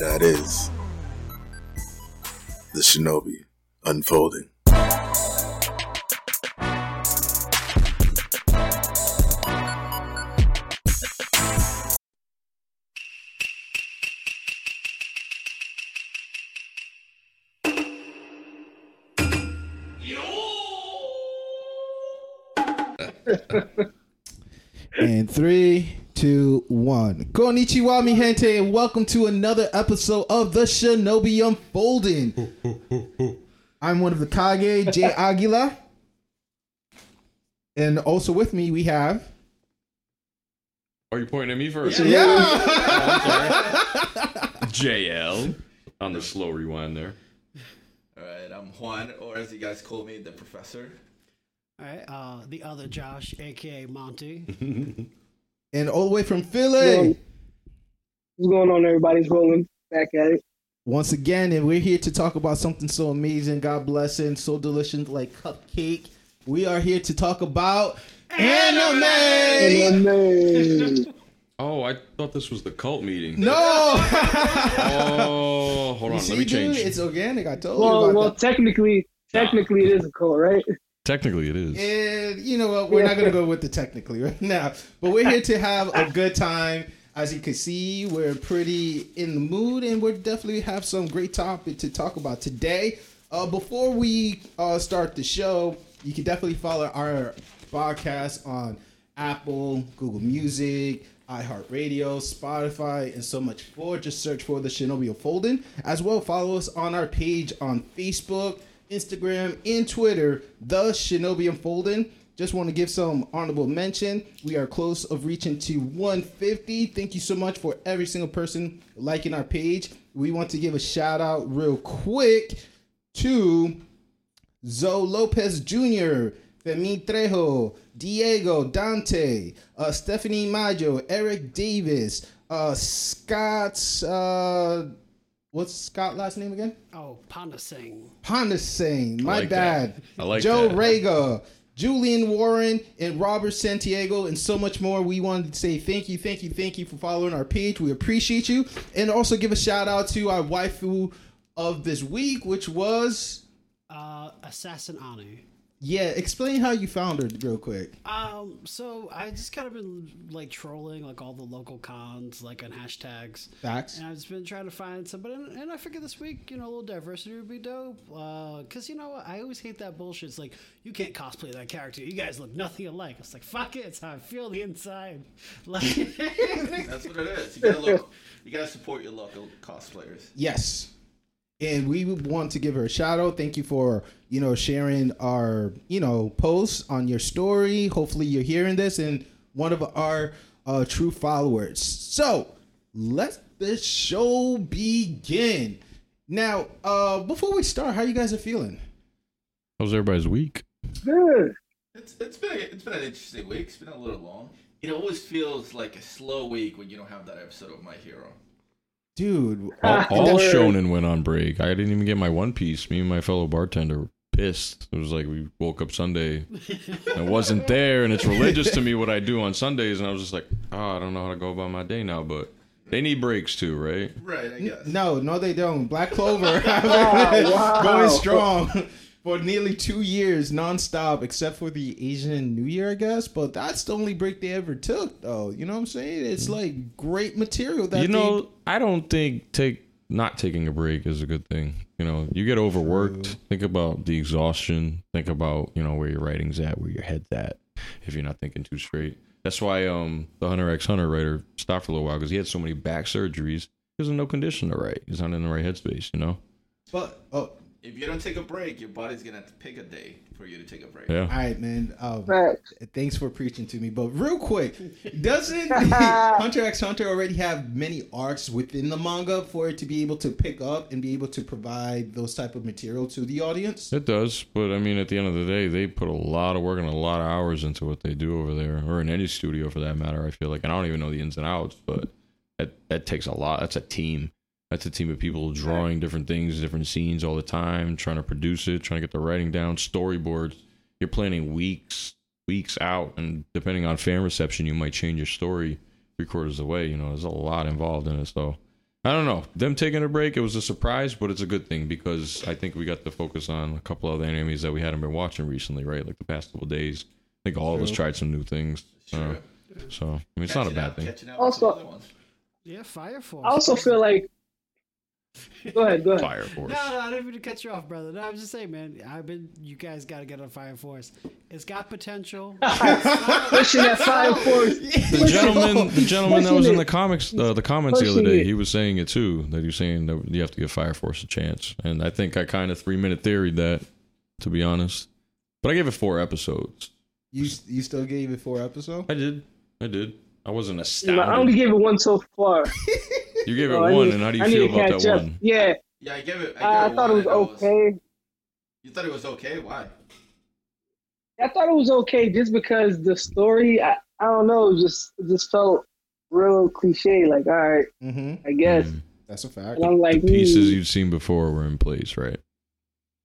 that is the Shinobi unfolding. One. Konnichiwa, mi gente, and welcome to another episode of the Shinobi Unfolding. I'm one of the Kage, Jay Aguila. And also with me, we have. Are you pointing at me first? Yeah! JL on the slow rewind there. All right, I'm Juan, or as you guys call me, the professor. All right, uh, the other Josh, aka Monty. and all the way from Philly. What's going on, everybody's rolling back at it. Once again, and we're here to talk about something so amazing, God bless it, and so delicious like cupcake. We are here to talk about anime. And then, Oh, I thought this was the cult meeting. No. Oh, hold on. See, Let me change. dude, it's organic. I told you well, about well, that. technically, technically, it is a cult, right? Technically, it is. And you know what? We're not gonna go with the technically right now, but we're here to have a good time. As you can see, we're pretty in the mood, and we definitely have some great topic to talk about today. Uh, before we uh, start the show, you can definitely follow our podcast on Apple, Google Music, iHeartRadio, Spotify, and so much more. Just search for the Shinobi Unfolding. As well, follow us on our page on Facebook, Instagram, and Twitter, The Shinobi Unfolding. Just want to give some honorable mention. We are close of reaching to 150. Thank you so much for every single person liking our page. We want to give a shout out real quick to Zoe Lopez Jr., Femi Trejo, Diego Dante, uh, Stephanie Maggio, Eric Davis, uh, Scott, uh, what's Scott last name again? Oh, Panda Singh. Honda Singh, my like bad. that. I like Joe that. Rega, Julian Warren, and Robert Santiago, and so much more. We wanted to say thank you, thank you, thank you for following our page. We appreciate you. And also give a shout out to our waifu of this week, which was Uh, Assassin Anu. Yeah, explain how you found her real quick. Um, so I just kind of been like trolling like all the local cons, like on hashtags. Facts. And I've just been trying to find somebody, and, and I figured this week, you know, a little diversity would be dope. Uh, cause you know I always hate that bullshit. It's like you can't cosplay that character. You guys look nothing alike. It's like fuck it. It's how I feel the inside. Like, That's what it is. You gotta look. You gotta support your local cosplayers. Yes. And we want to give her a shout out. Thank you for, you know, sharing our, you know, posts on your story. Hopefully you're hearing this and one of our uh, true followers. So let the show begin. Now, uh, before we start, how you guys are feeling? How's everybody's week? Good. It's it's been it's been an interesting week. It's been a little long. It always feels like a slow week when you don't have that episode of My Hero. Dude, All, all Shonen went on break. I didn't even get my One Piece. Me and my fellow bartender were pissed. It was like we woke up Sunday. and It wasn't there, and it's religious to me what I do on Sundays. And I was just like, oh, I don't know how to go about my day now. But they need breaks too, right? Right, I guess. no, no, they don't. Black Clover wow. going strong for nearly two years nonstop, except for the Asian New Year, I guess. But that's the only break they ever took, though. You know what I'm saying? It's like great material that Mm. you they- know, I don't think take not taking a break is a good thing. You know, you get overworked. True. Think about the exhaustion. Think about you know where your writing's at, where your head's at. If you're not thinking too straight, that's why um the Hunter X Hunter writer stopped for a little while because he had so many back surgeries. He was in no condition to write. He's not in the right headspace. You know. But oh, If you don't take a break, your body's gonna have to pick a day for you to take a break. Yeah. all right, man. Um, Facts. thanks for preaching to me. But real quick, doesn't Hunter X Hunter already have many arcs within the manga for it to be able to pick up and be able to provide those type of material to the audience? It does, but I mean, at the end of the day, they put a lot of work and a lot of hours into what they do over there, or in any studio for that matter. I feel like, and I don't even know the ins and outs, but that that takes a lot. That's a team. That's a team of people drawing different things, different scenes all the time, trying to produce it, trying to get the writing down, storyboards. You're planning weeks, weeks out, and depending on fan reception, you might change your story three quarters away. You know, there's a lot involved in it. So I don't know. Them taking a break, it was a surprise, but it's a good thing because I think we got to focus on a couple other enemies that we hadn't been watching recently, right? Like the past couple days. I think all of us tried some new things. Uh, so I mean, it's not a bad up- thing. catching up with Also- some other ones. Yeah, Fire Force. I also feel like. Go ahead, go ahead. Fire Force. No, no, I didn't mean to cut you off, brother. No, I'm just saying, man. I've been. You guys got to get on Fire Force. It's got potential. Pushing that fire force. The gentleman, the gentleman that was in the comics, uh, the comments the other day, it. he was saying it too. That he was saying that you have to give Fire Force a chance, and I think I kind of three minute theoried that, to be honest. But I gave it four episodes. You you still gave it four episodes? I did, I did. I wasn't I only gave it one so far. You gave it So one, need- and how do you I feel about that up. one? Yeah, Yeah, I gave it. I, I gave thought it was one and okay. You thought it was okay? Why? I thought it was okay just because the story. I, I don't know. Just it just felt real cliche. Like, all right, Mm-hmm. I guess. Mm. That's a fact. And I'm like, The pieces hmm. you've seen before were in place, right?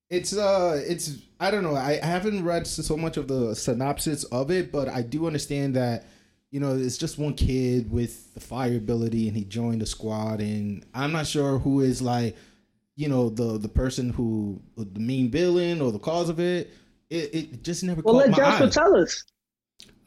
It's uh, it's I don't know. I, I haven't read so much of the synopsis of it, but I do understand that you know it's just one kid with the fire ability, and he joined the squad, and I'm not sure who is like, you know, the the person who the main villain or the cause of it. It, it just never Well, caught let my Joshua eye. tell us.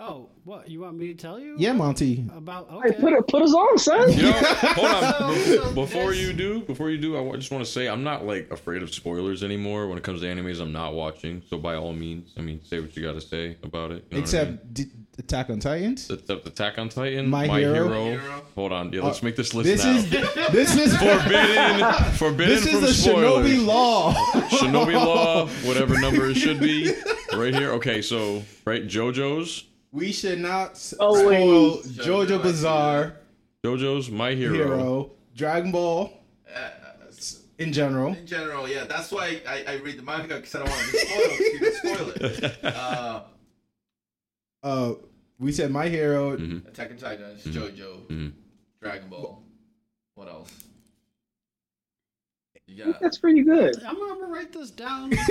oh, what? You want me to tell you? yeah, Monty. About Hey, put it, put us on, son. You know, hold on. So- so before this- you do, before you do, I just want to say I'm not like afraid of spoilers anymore when it comes to animes I'm not watching. So by all means, I mean, say what you got to say about it. you know what I Except mean? D- Attack on Titans. the, the Attack on Titan, My My, Hero. Hero. Hold on, yeah, let's Uh, make this list This now. is this is forbidden, forbidden this from is a spoilers. Shinobi law. Shinobi Law, whatever number it should be, right here. Okay, so right, JoJo's, We should not s- Oh, spoil. JoJo Bizarre, JoJo's My Hero. Hero, Dragon Ball Uh, in general. in general, yeah. That's why I, I read the manga because I don't want to be spoiled. You can spoil it. Uh, Uh, we said My Hero. Mhm. Attack on Titans, Mhm. JoJo, Mhm. Dragon Ball. What else? Yeah, that's pretty good. I'm, I'm gonna write this down.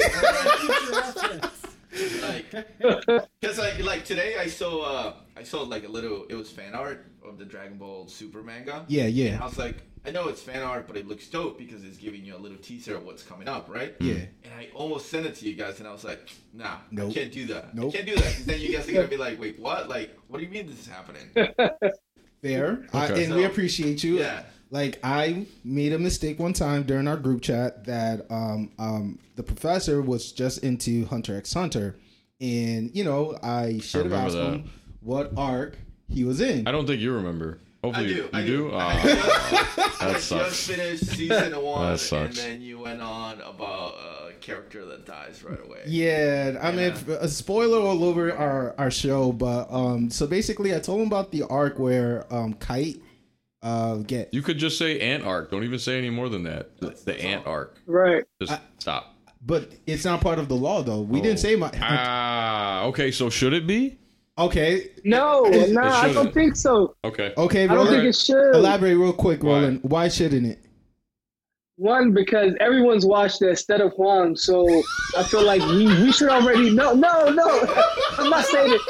Like because like like today I saw uh I saw like a little it was fan art of the Dragon Ball Super manga. Yeah, And yeah, I was like, I know it's fan art, but it looks dope because it's giving you a little teaser of what's coming up, right? yeah. And I almost sent it to you guys, and I was like, Nah, Nope. I can't do that. Nope. I can't do that. 'cause then you guys are gonna be like, Wait, what? Like, what do you mean this is happening? Fair. I, Okay. and we appreciate you. yeah. Like I made a mistake one time during our group chat that um um the professor was just into Hunter X Hunter, and you know I should have asked that. him what arc he was in. I don't think you remember. I Hopefully, do. you I do. do. I Ah, just, I just finished season one, That and then you went on about a character that dies right away. Yeah, I mean, Yeah. a spoiler all over our, our show, but um, so basically, I told him about the arc where um, Kite uh get You could just say ant arc. Don't even say any more than that. The, That's- the ant all. arc. Right. Just I- stop. but it's not part of the law though. We didn't say my. Ah, okay. So should it be? Okay, No, It nah, I don't think so. Okay. okay, I don't Roland, think it should. elaborate real quick, Why? Roland. Why shouldn't it? One, because everyone's watched it instead of Juan, so I feel like we, we should already know. No, no, I'm not saying it.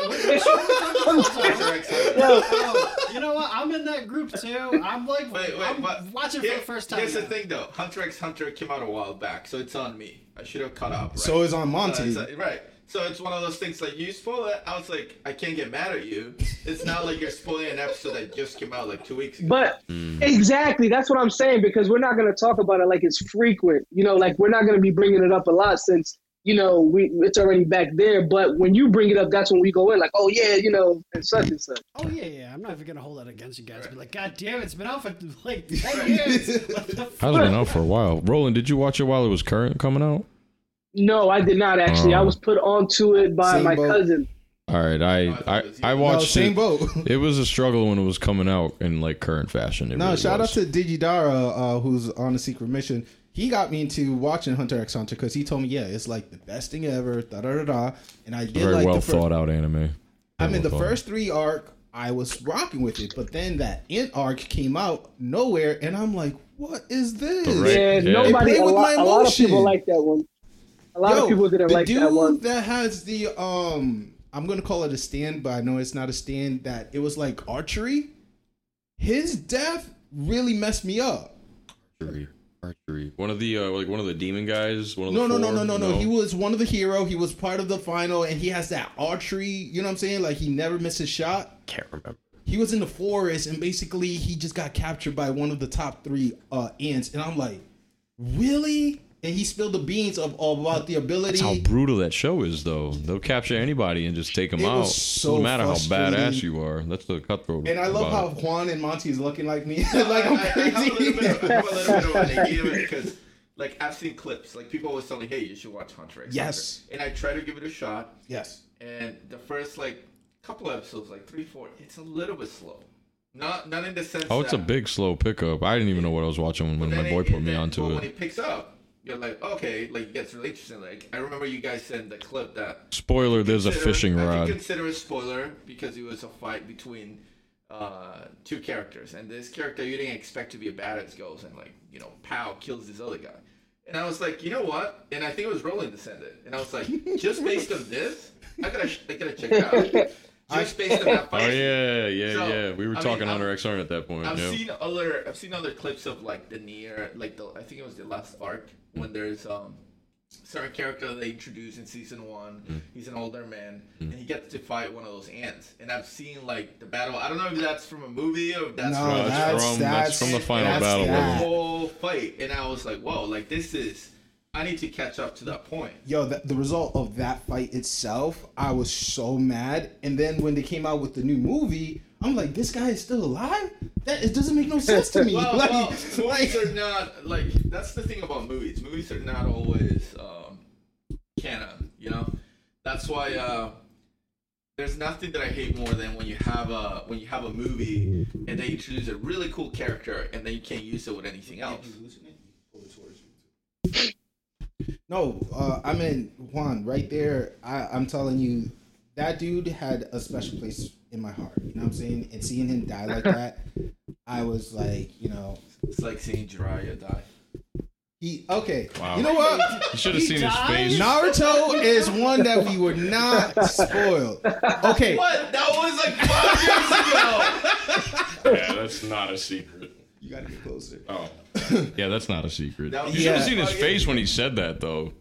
I'm Hunter X Hunter. Yo, Oh, you know what? I'm in that group too. I'm like, Wait, wait, I'm but watching here- for the first time. Here's the thing, though. Hunter X Hunter came out a while back, so it's on me. I should have caught up. Right? So it's on So Monty. it's, uh, right. So it's one of those things like you spoil it. I was like, I can't get mad at you. It's not like you're spoiling an episode that just came out like two weeks ago. but Mm. exactly, that's what I'm saying because we're not going to talk about it like it's frequent. You know, like we're not going to be bringing it up a lot since you know we it's already back there. But when you bring it up, that's when we go in like, oh yeah, you know, and such and such. Oh yeah, yeah. I'm not even gonna hold that against you guys. Be like, God damn, it's been out for like ten years. What the Has been out for a while. Roland, did you watch it while it was current coming out? No, I did not actually. I Oh. was put onto it by Same my boat. cousin. All right, I I I, it was you. I No, watched same it. boat. It was a struggle when it was coming out in like current fashion. It no, really shout was. out to Digidara, uh, who's on a secret mission. He got me into watching Hunter X Hunter because he told me, yeah, it's like the best thing ever. Da da da da. And I did very like well the fir- thought out anime. I mean, the well thought. first three arc, I was rocking with it, but then that Ant arc came out nowhere, and I'm like, what is this? The Right, Yeah, yeah. nobody. They A play with lot, my a lot of people like that one. A lot Yo, of people didn't the like dude that one. that has the um, I'm gonna call it a stand, but I know it's not a stand. That it was like archery. His death really messed me up. archery. Archery. One of the uh, like one of the demon guys. One of the No, no, no, four? no, no, no. He was one of the hero. He was part of the final, and he has that archery. You know what I'm saying? Like he never missed a shot. can't remember. He was in the forest, and basically he just got captured by one of the top three uh, ants. And I'm like, really? And he spilled the beans of, of about the ability. That's how brutal that show is, though. They'll capture anybody and just take them It out. was so Doesn't matter how badass you are. That's the cutthroat. and I love how it. Juan and Monty is looking like me. like I'm I, I have a crazy. little bit of, I have a little bit of a because, like, I've seen clips. Like, people always tell me, "Hey, you should watch Hunter X Yes. Hunter." And I try to give it a shot. yes. And the first like couple episodes, like three, four, it's a little bit slow. Not not in the sense. Oh, it's a big slow pickup. I didn't even know what I was watching when Then my boy it- put me then- onto but it. When it picks up, you're like, okay, like it gets really interesting. Like I remember you guys sent the clip that Spoiler: There's a fishing rod. consider a spoiler because it was a fight between uh, two characters, and this character you didn't expect to be a badass goes and like you know, pow, kills this other guy. And I was like, you know what? And I think it was Roland that sent it. And I was like, just based on this, I gotta, I gotta check it out. Just based on that fight. Oh yeah, yeah, So, yeah. We were I mean, talking I'm- Hunter X Hunter at that point. I've yeah. seen other I've seen other clips of like the near like the I think it was the last arc when there's um certain character they introduce in season one. Mm. He's an older man and he gets to fight one of those ants. And I've seen like the battle. I don't know if that's from a movie or if that's No, from No, that's- that's, from, that's from the final that's battle. the that. brother. whole fight. And I was like, whoa, like this is I need to catch up to that point. Yo, the, the result of that fight itself, I was so mad. And then when they came out with the new movie, I'm like, this guy is still alive? That it doesn't make no sense to me. Well, like, well, like- movies are not like that's the thing about movies. Movies are not always um, canon. You know, that's why uh, there's nothing that I hate more than when you have a when you have a movie and they introduce a really cool character and then you can't use it with anything else. No, uh, I mean Juan, right there. I, I'm telling you, that dude had a special place in my heart. You know what I'm saying? And seeing him die like that, I was like, you know, It's like seeing Jiraiya die. he okay. Wow. You know what? You should have He seen his face. Naruto is one that we were not spoiled. Okay, What? That was like five years ago. Yeah, that's not a secret. you gotta get closer. Oh, yeah, that's not a secret. That was- You should have seen his oh, face when he said that, though.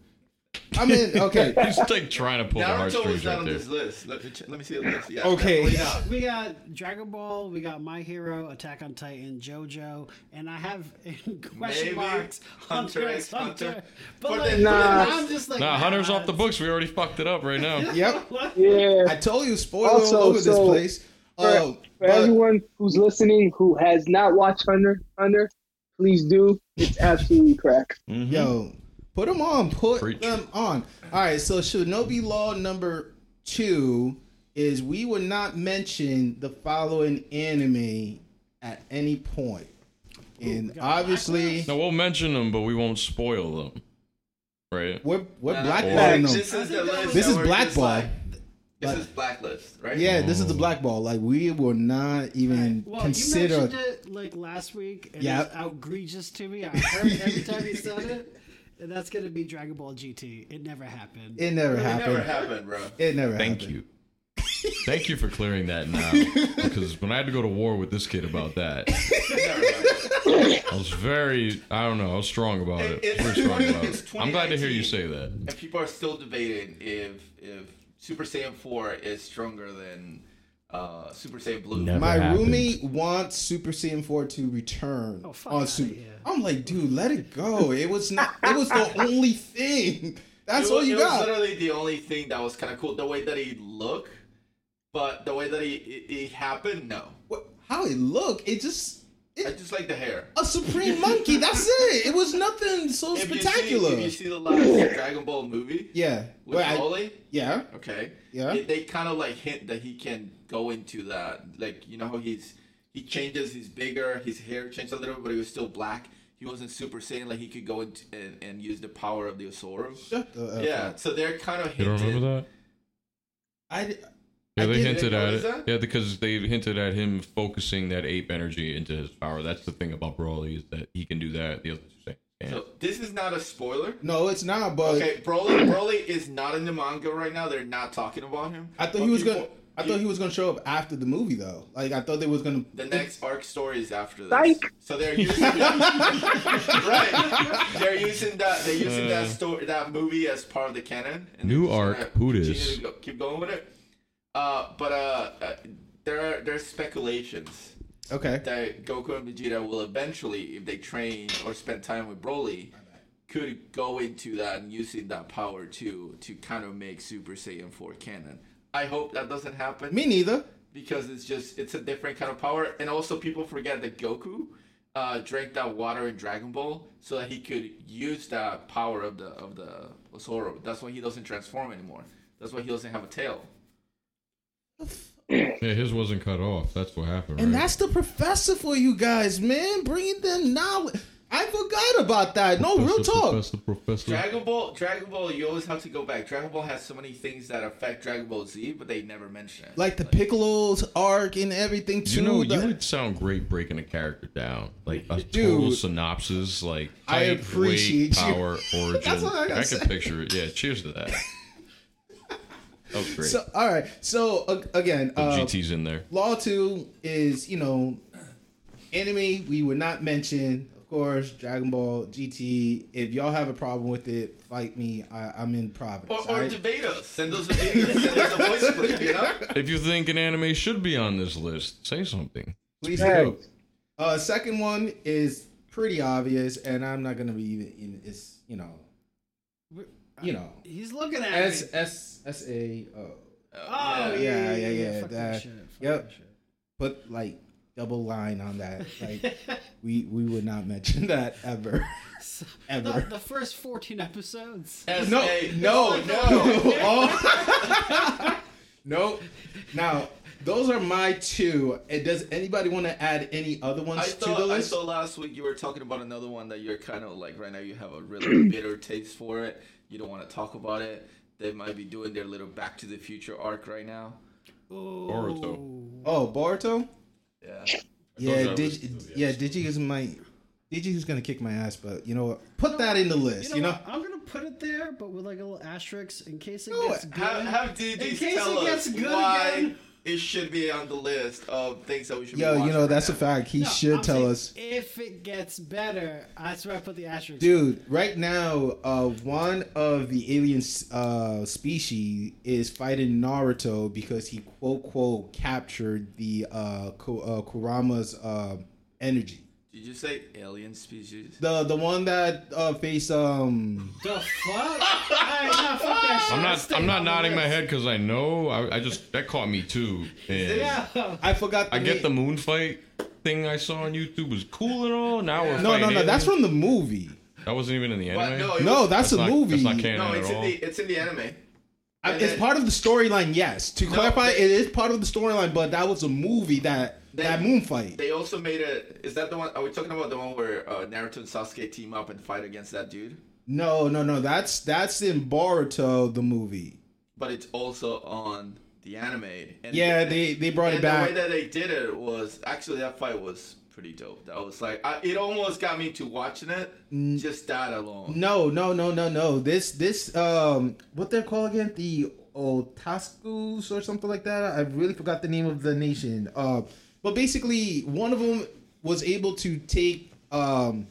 I mean, okay, He's like trying to pull the Naruto heartstrings was not right on there. this list. Let me, ch- let me see the list. Yeah, Okay. definitely. We got Dragon Ball, we got My Hero, Attack on Titan, JoJo, and I have in question Maybe marks Hunter Hunter x x Hunter. Hunter. But For like, the- Nah. I'm just like, Nah, Hunter's off the books. We already fucked it up right now. yep. Yeah. I told you, spoiler Also, all over this so, place. For, Oh, for but- everyone who's listening who has not watched Hunter, Hunter, please do. It's absolutely crack. Yo, put them on. Put Preach. them on. All right. So Shinobi Law number two is we would not mention the following anime at any point. point, and got obviously No, we'll mention them, but we won't spoil them. Right? we're we're Uh, blackballing them. This is the list. This that is we're just blackball. like- This But- is blacklist, right? Yeah, this is the blackball. Like we will not even Well, consider. you mentioned it like last week, and Yep. it's outrageous to me. I heard every time you said it, and that's gonna be Dragon Ball GT. It never happened. It never It happened. It never happened, bro. It never happened. Thank happened. you. Thank you for clearing that now. Because when I had to go to war with this kid about that, It never happened. I was very, I don't know, I was strong about it. It- it's strong about it. I'm glad to hear you say that. And people are still debating if if Super Saiyan 4 is stronger than uh, Super Saiyan Blue. Never. My happened. roommate wants Super Saiyan 4 to return Oh, fuck on Super. here. I'm like, dude, let it go. It was not. It was the only thing. That's it all was, you it was literally the only thing that was kind of cool. The way that he looked, but the way that he it, it happened, no. What, how it looked, it just I just like the hair. a supreme monkey. That's it. It was nothing so If you, spectacular. see, if you see the last Dragon Ball movie yeah, with But I- Broly, yeah, okay, Yeah. it- they kind of like hint that he can go into that. Like you know how he's he changes, he's bigger, his hair changed a little, but he was still black. He wasn't Super Saiyan, like he could go into and, and use the power of the Oozaru. Shut the Yeah, so they're kind of You don't remember that? I, Yeah, they hinted at it. that? Yeah, because they hinted at him focusing that ape energy into his power. That's the thing about Broly is that he can do that. The other two say can't. So this is not a spoiler. no, it's not. But Okay, Broly, Broly is not in the manga right now. They're not talking about him. I thought he was people, gonna- I thought he was gonna show up after the movie though. Like I thought they was gonna. The next arc story is after this. Psych. So they're using right. They're using that. They're using that uh. story, that movie as part of the canon. And New they're arc, gonna who continue dis? to go- Keep going with it. Uh, but uh, uh, there are there's speculations Okay. that Goku and Vegeta will eventually, if they train or spend time with Broly, could go into that and using that power too to kind of make Super Saiyan 4 canon. I hope that doesn't happen Me neither. because it's just it's a different kind of power, and also people forget that Goku uh, drank that water in Dragon Ball so that he could use that power of the of the Oozaru. That's why he doesn't transform anymore. That's why he doesn't have a tail. Yeah, his wasn't cut off. That's what happened. And right? that's the professor for you guys, man. Bringing them knowledge. I forgot about that. No, real talk. Professor, professor. Dragon Ball, Dragon Ball, you always have to go back. Dragon Ball has so many things that affect Dragon Ball Z, but they never mention it. Like the Piccolo's arc and everything too. You know, the- you would sound great breaking a character down, like a Dude. total synopsis, like I appreciate weight, you. power, origin. That's what I gotta can say. picture it. Yeah, cheers to that. That was great. So all right. So uh, again, uh, GT's in there. Law Two is you know enemy we would not mention. Of course, Dragon Ball GT. If y'all have a problem with it, fight me. I, I'm in Providence. or, or alright? debate us. Send us a video. Send us a voice clip. You know. If you think an anime should be on this list, say something. Please Hey. do. Uh, second one is pretty obvious, and I'm not gonna be even. In, it's you know, you know, He's looking at S me. S S A O. Oh, yeah, yeah, yeah, yeah, yeah, Fuck that- that shit. Fuck yep. that shit. Put like double line on that. Like we we would not mention that ever, The, ever. the first 14 episodes. No, S.A. no, It's no. like, Oh. no. Now those are my two. And does anybody want to add any other ones I to thought the I saw last week you were talking about another one that you're kind of like right now you have a really bitter taste for it. You don't want to talk about it. They might be doing their little Back to the Future arc right now. Boruto. Oh, Boruto. Yeah. Yeah, that Dig, was- yeah, Digi is my Digi is gonna kick my ass, but you know what? Put that in the list. You know, You know. I'm gonna put it there, but with like a little asterisk in case it No, gets good. Have, have in DJs case tell it gets us good why again. It should be on the list of things that we should. be yo, you watching know right that's a fact. He No, should I'm tell us, if it gets better. That's where I put the asterisk. dude. Right now, uh, one of the alien uh, species is fighting Naruto because he quote quote captured the uh, Ko- uh, Kurama's uh, energy. Did you say alien species? The the one that uh, face um The fuck? Alright, nah, fuck that shit. I'm not. stay I'm not the nodding my head because I know. I, I just that caught me too. And Yeah. I forgot. The I get the name. moon fight thing I saw on YouTube was cool and all. Now we're No, no, fighting no. That's from the movie. that wasn't even in the But anime. no, it No, was- that's, a not, movie. That's not canon no, at it's in all. the it's in the anime. I- it's then- part of the storyline, yes. To clarify, they- it is part of the storyline, but that was a movie that They- that moon fight. They also made a. Is that the one? Are we talking about the one where uh, Naruto and Sasuke team up and fight against that dude? No, no, no. That's that's in Boruto the movie. But it's also on the anime. And Yeah, they they brought it back. the way that they did it was actually that fight was pretty dope. That was like I, it almost got me to watching it. Just that alone. No, no, no, no, no. This this um what they're called again? The Otsutsuki or something like that. I really forgot the name of the nation. Uh but basically one of them was able to take um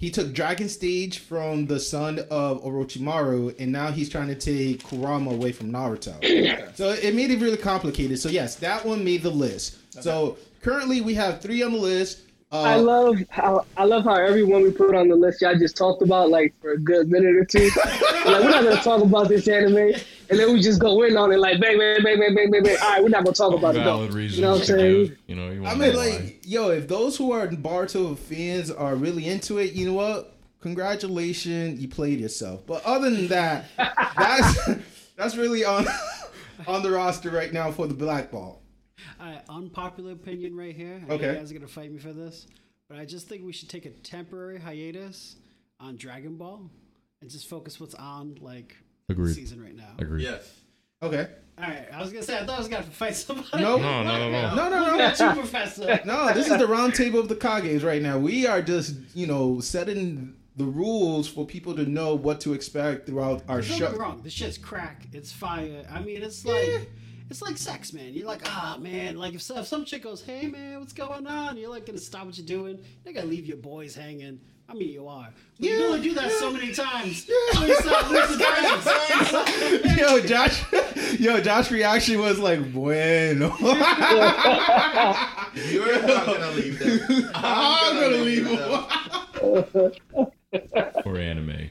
he took Dragon Stage from the son of Orochimaru, and now he's trying to take Kurama away from Naruto. so it made it really complicated. So yes, that one made the list. So currently we have three on the list. Uh, I love how I love how everyone we put on the list y'all just talked about like for a good minute or two. like we're not gonna talk about this anime, and then we just go in on it like bang bang bang bang bang bang bang. All right, we're not gonna talk about it. Valid though. reasons. You know what I'm saying? give, You know, you I mean, to know why. like, yo, if those who are Naruto fans are really into it, you know what? Congratulations, you played yourself. But other than that, that's that's really on on the roster right now for the Black Ball. Alright, unpopular opinion right here. I know Okay. you guys are gonna fight me for this, but I just think we should take a temporary hiatus on Dragon Ball and just focus what's on like the Agreed. season right now. Agreed. Yes. Okay. All right, I was gonna say I thought I was gonna fight somebody. Nope. No, no, at all. No, no, no. Look at you, Professor. No, this is the round table of the Kages right now. We are just, you know, setting the rules for people to know what to expect throughout our Don't get show. me wrong. This shit's crack. It's fire. I mean, it's like it's like sex, man. You're like, ah, man. Like if, if some chick goes, hey, man, what's going on? You're like gonna stop what you're doing. You're gonna leave your boys hanging. I mean, you are. But you Yeah, can only do that yeah. so many times. Please stop losing friends. yo, Josh, yo, Josh' reaction was like, bueno. You're not gonna leave them. I'm gonna leave him. or anime.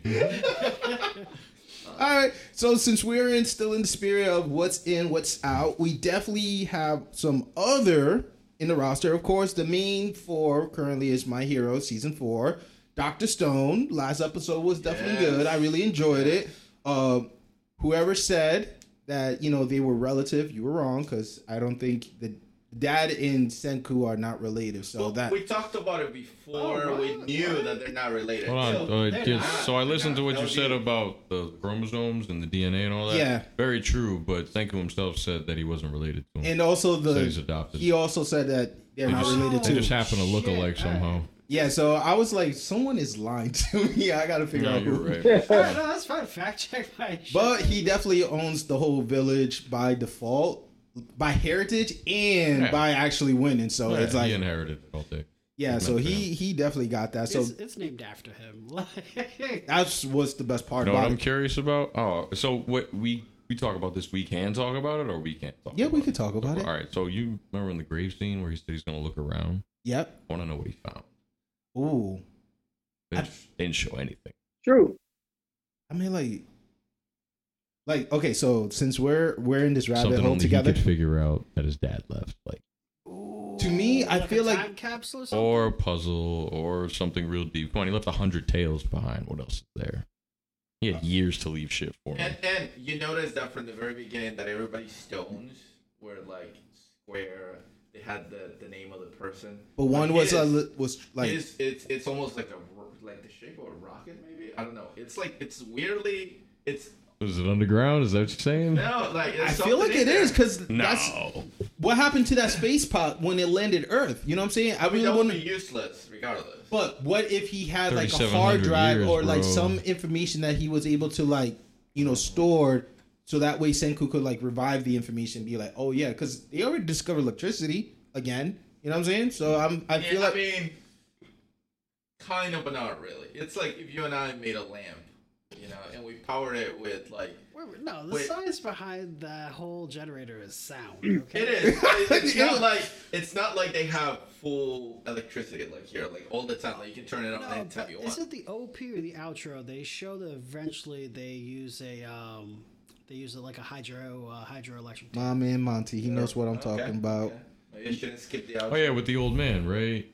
All right. So since we're in still in the spirit of what's in, what's out, we definitely have some other in the roster. Of course, the main four currently is My Hero season four. Doctor Stone. Last episode was definitely Yes. good. I really enjoyed it. Uh, whoever said that you know they were relative, you were wrong because I don't think the dad and Senku are not related. So Well, that we talked about it before. Oh, we what? knew that they're not related. Hold on. So- uh, they're not. so I listened to what They're you not. said about the chromosomes and the DNA and all that. Yeah. Very true, but Senku himself said that he wasn't related to him. and also the So he's adopted. he also said that they're They not just, related they to. just happen to look Shit, alike somehow. Yeah, so I was like, someone is lying to me. I gotta figure No, out you're who. right. All right, no, that's fine. Fact check my shit. But he definitely owns the whole village by default, by heritage, and Yeah. by actually winning. So Yeah, it's like, he inherited it all day. yeah, so meant for he he definitely got that. So it's, it's named after him. Like- that's what's the best part You know what I'm it. curious about? Oh, so what we we talk about this, we can talk about it, or we can't talk. Yeah, about we it? could talk about it. All right. So you remember in the grave scene where he said he's gonna look around? Yep. I want to know what he found. Ooh. They didn't, they didn't show anything. True. I mean, like, like okay. So since we're we're in this rabbit Something hole only together, he could figure out that his dad left, like To me, I feel like- time capsule or something. or a puzzle or something real deep. Come on, he left a hundred tales behind. What else is there? He had years to leave shit for him. And and you notice that from the very beginning that everybody's stones were like square. They had the, the name of the person. but one Like was a li- was like his, it's it's almost like a ro- like the shape of a rocket maybe. I don't know. It's like it's weirdly it's Is it underground? Is that what you're saying? no like I feel like something it in is there. because No. that's what happened to that space pod when it landed Earth. You know what I'm saying? I I mean, really that want would be useless regardless. But what if he had like a hard drive years, or like bro. some information that he was able to like you know store, so that way Senku could like revive the information, and be like, oh yeah, because they already discovered electricity again. You know what I'm saying? So I'm I feel Yeah, like I mean, kind of, but not really. It's like if you and I made a lamp, you know, and we powered it with like Wait, wait, no, the Wait. science behind that whole generator is sound. Okay? It is. It's not like it's not like they have full electricity like here, like all the time. Like you can turn it on No, anytime but you is want. it the OP or the outro? They show that eventually they use a um, they use it like a hydro uh, hydroelectric. my man Monty, he knows what I'm Okay, talking about. okay. Maybe I shouldn't skip the outro. Oh yeah, with the old man, right?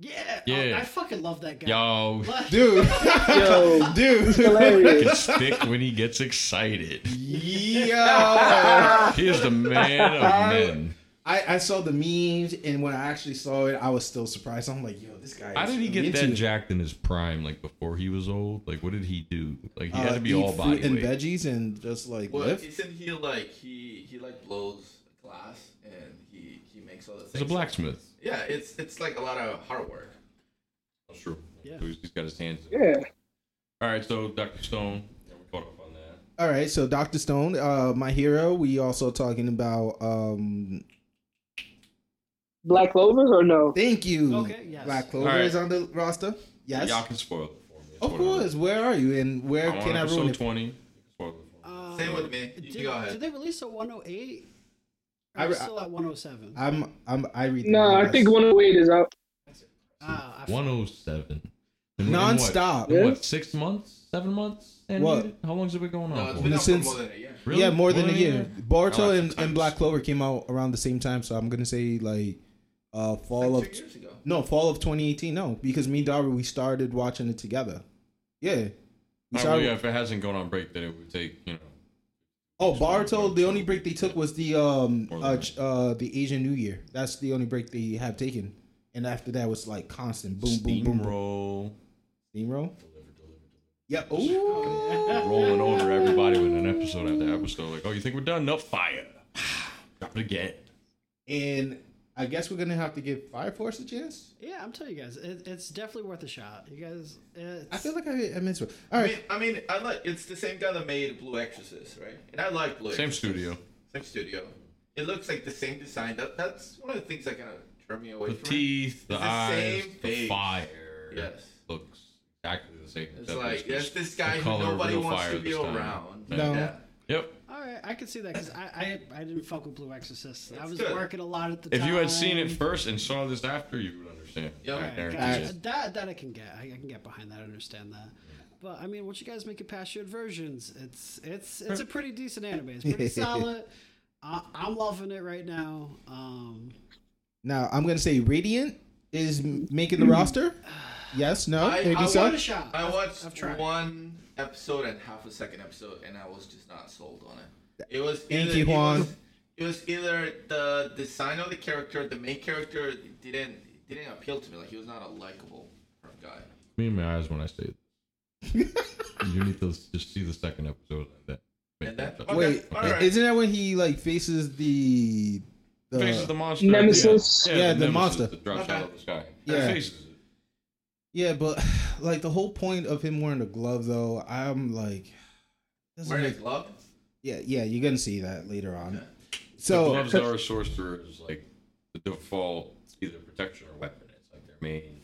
Yeah, Yeah. Oh, I fucking love that guy. Yo, Like- Dude, Yo, dude, hilarious. gets thick when he gets excited. yo. He is the man of men. I, I saw the memes, and when I actually saw it, I was still surprised. I'm like, yo, this guy. How is did he get that it. jacked in his prime, like before he was old? Like, what did he do? Like, he had Uh, to be eat all fruit body and weight. veggies and just like Well, lift. isn't he like he he like blows glass and he he makes all the things. He's a blacksmith. Yeah, it's it's like a lot of hard work. That's true. Yeah. So he's, he's got his hands. Yeah. All right, so Dr. Stone, yeah, we caught up on that. All right, so Doctor Stone, uh, my hero. We also talking about. um Black Clover or no? Thank you. Okay, yes. Black Clover All right. is on the roster. Yes, Y'all can spoil it for me. It's of course. Where are you, and where I'm can I episode ruin it? 20. Spoil for me. Uh, Same with me. You Did, go ahead. did they release a 108? I Or re- still at 107? I'm. I'm. I read. the No, I think 108 is out. Ah, I 107. In- in Non-stop. What, in what, six months? Seven months? animated? How long's it been going on No, it's for? been out for Since- more than a year. Really? Yeah, more than a More year. I Boruto like and, and times. Black Clover came out around the same time, so I'm gonna say like uh fall Like of years ago. no fall of 2018. No, because me and Darby we started watching it together. Yeah. We All right, well, started- yeah, if it hasn't gone on break, then it would take, you know. Oh, Boruto. The only break they took was the um uh, uh the Asian New Year. That's the only break they have taken, and after that was like constant boom boom boom boom. Steamroll. Steamroll. Yep. Ooh. rolling over everybody with an episode after episode. Like, oh, you think we're done? No, fire. Drop it again. And I guess we're gonna have to give Fire Force a chance. Yeah, I'm telling you guys, it, it's definitely worth a shot. You guys, it's, I feel like I, I missed one. All I mean, I mean, I like. It's the same guy that made Blue Exorcist, right? And I like Blue. Same Exorcist. studio. Same studio. It looks like the same design. That that's one of the things that kind of turn me away The from teeth, the the eyes, same the face. fire. Yes. Looks exactly the same. It's except like it's this guy who nobody wants to be around. No. Yeah. Yep. All right, I can see that because I, I I didn't fuck with Blue Exorcist. I was good. working a lot at the If time. If you had seen it first and saw this after, you would understand. Yeah. I Alright, guarantee gotcha. it. Uh, that that I can get. I, I can get behind that. I understand that. But I mean, once you guys make it past your versions, it's it's it's a pretty decent anime. It's pretty solid. I, I'm loving it right now. Um, Now I'm gonna say Radiant is making the roster. Yes, no, I- maybe I so. Give a shot. I watched I've tried. one episode and half a second episode, and I was just not sold on it. It was Thank either, you, it was- It was, either the design of the character, the main character didn't didn't appeal to me. Like he was not a likable guy. Me in my eyes when I say this. you need to just see the second episode and that. And that- that okay. Wait, alright. isn't that when he like faces the the faces the monster. Nemesis. Yeah, Yeah, the, the nemesis monster. that drops Okay. out of the sky. Yeah. Faces. Yeah, but like the whole point of him wearing the glove, though, I'm like, doesn't Wearing a glove. Yeah, yeah, you're gonna see that later on. The So gloves are a sorcerer's like the default either protection or weapon. It's like their main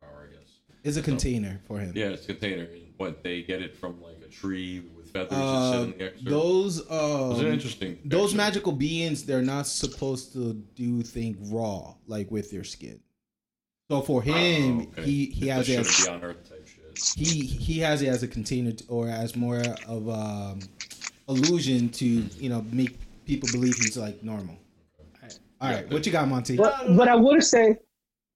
power, I guess. it's a container for him. Yeah, it's a container. And what they get it from like a tree with feathers Uh, the those It was an um, interesting. those excerpt. magical beings, they're not supposed to do things raw, like with your skin. So for him, Oh, okay. he he has it as, be on Earth type shit. he he has it as a container or as more of um illusion to you know make people believe he's like normal. Alright. All right, what you got, Monty? But but I would say,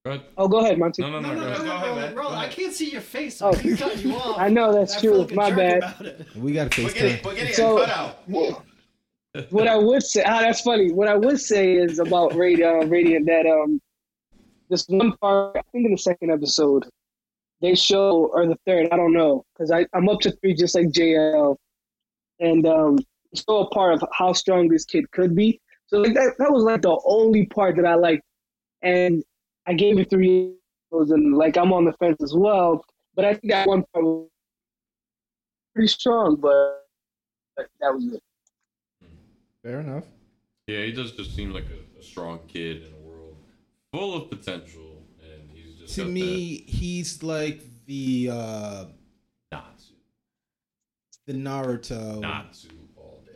Go oh, go ahead, Monty. No, no, no. no, no, go no, ahead. no, Go ahead, roll, man. roll. Go I ahead. can't see your face, so Oh. I keep cutting you off. I know that's I true. feel like a My jerk bad. about it. We got a We're getting FaceTime. we're getting So- a cutout. What I would say, ah, that's funny. What I would say is about Radiant, uh, Radiant that um, this one part, I think in the second episode, they show or the third, I don't know, because I I'm up to three just like JL, and um, show a part of how strong this kid could be. So like that that was like the only part that I liked, and I gave it three, and like I'm on the fence as well. But I think that one part was pretty strong, but but that was it. Fair enough. Yeah, he does just seem like a, a strong kid in a world full of potential, and he's just To got me, he's like the uh that Natsu, the Naruto. Natsu all day.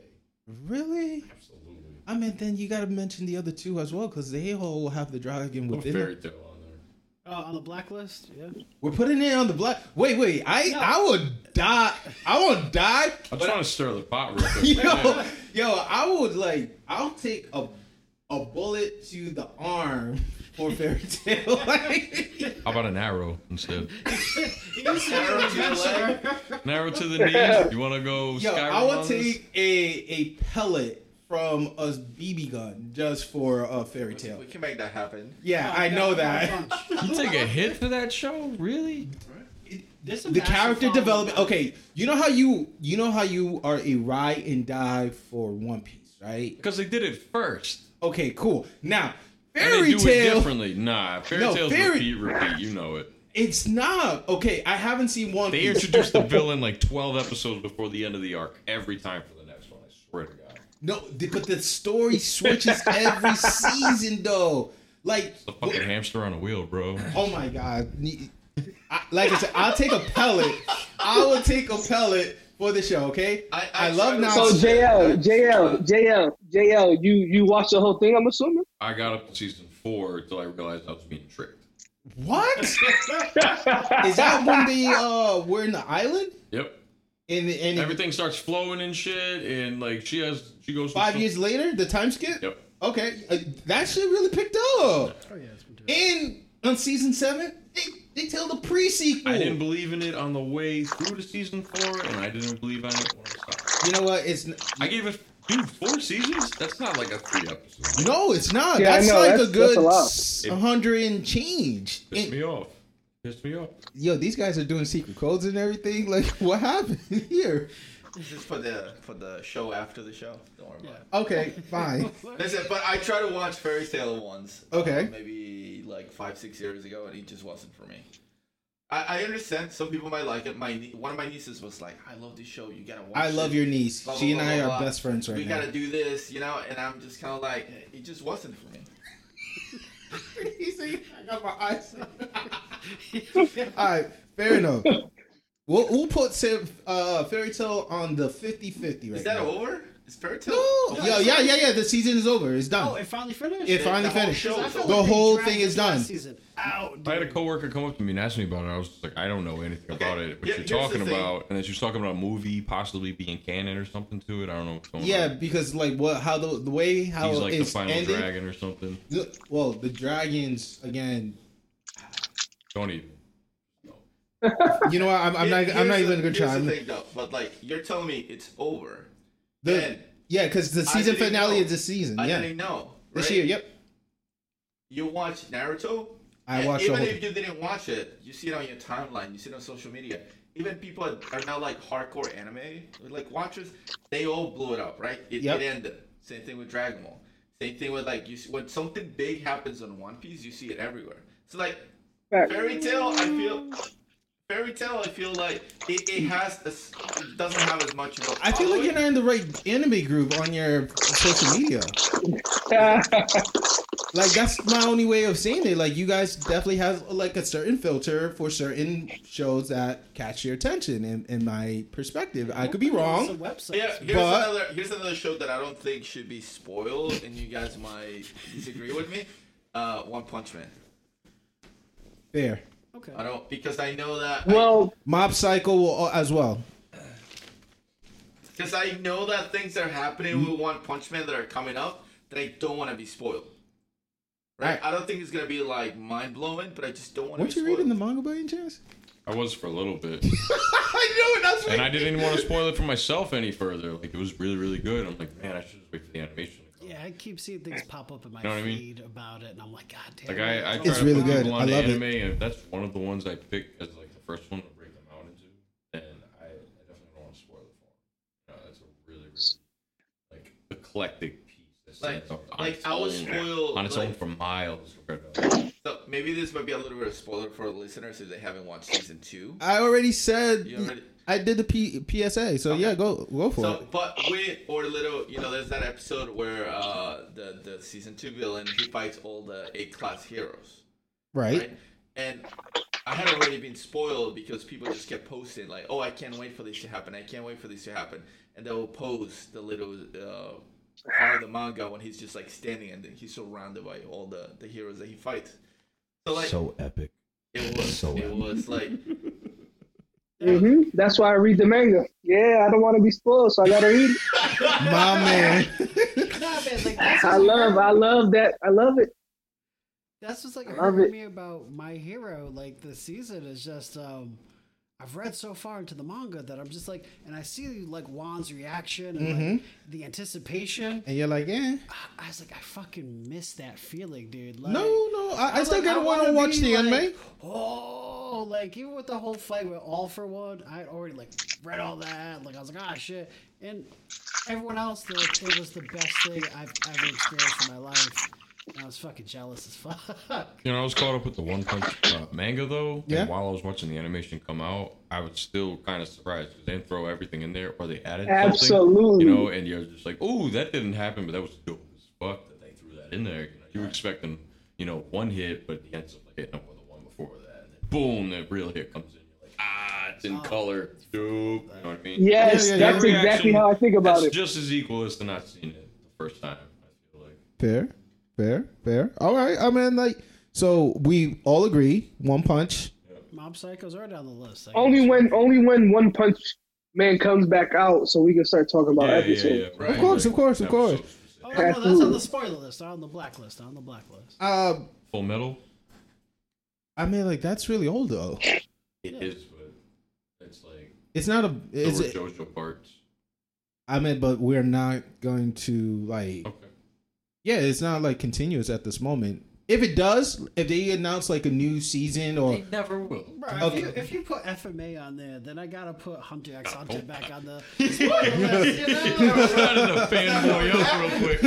Really? Absolutely. I mean, then you got to mention the other two as well because they all have the dragon No within. Fairy Tail on there. Oh, on the blacklist, yeah. We're putting it on the black. Wait, wait. I No. I would die. I would die. I'm trying to stir the pot real quick. Yo, yo, I would like. I'll take a a bullet to the arm for Fairy Tail. How about an arrow instead? You said Arrow an to the leg. adventure. Arrow to the knees. You want to go? yo, Skyrim I would on this? take a a pellet from a BB gun just for a fairy tale. We can make that happen. Yeah, oh, I know that. You take a hit for that show, really? There's some the massive character following. development. Okay, you know how you you know how you are a ride and die for One Piece, right? Because they did it first. Okay, cool. Now And fairy they do it differently. Nah, fairy No, tales fairy- repeat, repeat. You know it. It's not okay. I haven't seen One They introduced the villain like 12 episodes before the end of the arc every time for the next one. I swear to God. No, but the story switches every season, though. Like, The fucking hamster on a wheel, bro. oh my god! I, like I said, I'll take a pellet. I will take a pellet for the show. Okay, I- I love try to- Natsu. So JL, JL, JL, JL, you you watched the whole thing? I'm assuming. I got up to season four until I realized I was being tricked. What is that when they uh were in the island? Yep. And and Everything starts flowing and shit, and like she has, she goes five from- years later, the time skip. Yep. Okay, uh, that shit really picked up. Oh yeah, it's been doing. And on season seven, they they tell the pre sequel. I didn't believe in it on the way through to season four, and I didn't believe in it when I stopped. You know what? It's n- I gave it, dude, four seasons. That's not like a three episode. no, it's not. Yeah, that's like that's- a good that's a hundred and change. Pissed And- me off. Pissed me off. yo, these guys are doing secret codes and everything. Like, what happened here? This is for the for the show after the show. Don't worry about it. Okay, fine. Listen, but I try to watch Fairy Tail once. uh, Okay. maybe like five six years ago, and it just wasn't for me. I, I understand some people might like it. My nie- one of my nieces was like, "I love this show. You gotta watch." It. I love it. your niece. Blah, blah, She and blah, I blah, are blah. best friends right we now. We gotta do this, you know. And I'm just kind of like, it just wasn't for me. He said, I got my eyes. All right, fair enough. We'll, we'll put uh, Fairy Tail on the 50 50 right Is that now. over? Is Fairy Tail? No, Oh, yeah, yeah, yeah, yeah. The season is over. It's done. Oh, it finally finished. it finally the whole finished. show I is felt over. The they whole thing is done. Season out. I had a dude. coworker come up to me and ask me about it. I was like, I don't know anything Okay, about it. What here- you're talking about, and then she's talking about a movie possibly being canon or something to it. I don't know what's going Yeah, on. Yeah, because like what how the the way how He's like the final ended. dragon or something. the- well, the dragons again. Don't even. You know what? I'm, I'm not. I'm not even gonna try. Here's I'm- the thing, though. But like, you're telling me it's over. The- and yeah, because the season finale know. is this season. I yeah, didn't know. this year. Yep. You watch Naruto. I and watched the Even whole if you didn't watch it, you see it on your timeline. You see it on social media. Even people are are now like hardcore anime, like watchers. They all blew it up, right? It, Yep. it ended. Same thing with Dragon Ball. Same thing with like you. See, when something big happens on One Piece, you see it everywhere. So like Fairy Tail, I feel. Fairy Tail, I feel like it, it has a s it doesn't have as much of a I feel like you're not in the right anime group on your social media. Like that's my only way of saying it. Like you guys definitely have like a certain filter for certain shows that catch your attention. In, in my perspective, I could be wrong. websites. Yeah, here's But- another here's another show that I don't think should be spoiled, and you guys might disagree with me. Uh, One Punch Man. Fair. Okay. I don't because I know that. well, Mob Psycho will, as well. because I know that things are happening Mm-hmm. with One Punch Man that are coming up that I don't want to be spoiled. Right? Right. I don't think it's gonna be like mind blowing, but I just don't want to. Weren't you spoiled. reading the manga by any chance? I was for a little bit, I knew it. That's and I didn't even want to spoil it for myself any further. Like it was really, really good. I'm like, man, I should just wait for the animation. To come. Yeah, I keep seeing things pop up in my You know what I mean? feed about it, and I'm like, God damn. Like it, I, I It's really good. I on love it. anime, and that's one of the ones I picked as like the first one to break them out into, and I, I definitely don't want to spoil it for them. You know, it's a really, really like eclectic piece. That's Like- on like, its I was own- spoiled, on its like- own for miles compared to. So maybe this might be a little bit of spoiler for the listeners if they haven't watched season two. I already said. You already. I did the P- PSA. So Okay. yeah, go go for So, it. but with or the little, you know, there's that episode where uh, the the season two villain he fights all the A class heroes, Right. right? And I had already been spoiled because people just kept posting like, "Oh, I can't wait for this to happen. I can't wait for this to happen," and they will post the little uh, part of the manga when he's just like standing and then he's surrounded by all the the heroes that he fights. So like, so epic. it was so it was like hmm that's why I read the manga. Yeah, I don't want to be spoiled, so I gotta read. it. My man. Like, I love, I love that. I love it. That's what's like Love hurting it. me about my hero. Like the season is just um I've read so far into the manga that I'm just like, and I see like Juan's reaction and Mm-hmm. like the anticipation. and you're like, yeah. I was like, I fucking miss that feeling, dude. Like, No, no. I, I was still like, gotta want to watch the like, anime. Oh, like even with the whole fight with All for One, I already like read all that. Like I was like, ah, shit. And everyone else, like, it was the best thing I've ever experienced in my life. And I was fucking jealous as fuck. You know, I was caught up with the One Punch uh, manga though. Yeah. And while I was watching the animation come out, I was still kind of surprised because they didn't throw everything in there or they added something. Absolutely. You know, and you're just like, "Oh, that didn't happen," but that was dope as fuck that they threw that in there. You, know, you were expecting, you know, one hit, but he ends up like hitting up with the one before that, and then boom, the real hit comes in. You're like, "Ah, it's in color, dope." You know what I mean? Yes, Yeah, yeah, yeah. that's Your exactly how I think about that's it. just as equal as to not seeing it the first time. I feel like. Fair, fair, fair. All right. I mean, like, so we all agree. One Punch. Mob Psycho's already on the list. I Only guess. when, only when One Punch Man comes back out, so we can start talking about Yeah, yeah, episodes. yeah, right. Of course, of course, of course. Episode. Oh, no, no, that's on the spoiler list. On the blacklist. On the blacklist. Uh, Full Metal. I mean, like that's really old though. It is, but it's like It's not a. there It's. were JoJo parts. I mean, but we're not going to like. Okay. Yeah, it's not like continuous at this moment. If it does, if they announce like a new season or never will. Bro, Okay. if, you, if you put FMA on there, then I gotta put Hunter X Hunter back on the spoiler list. You know? to fanboy up real quick.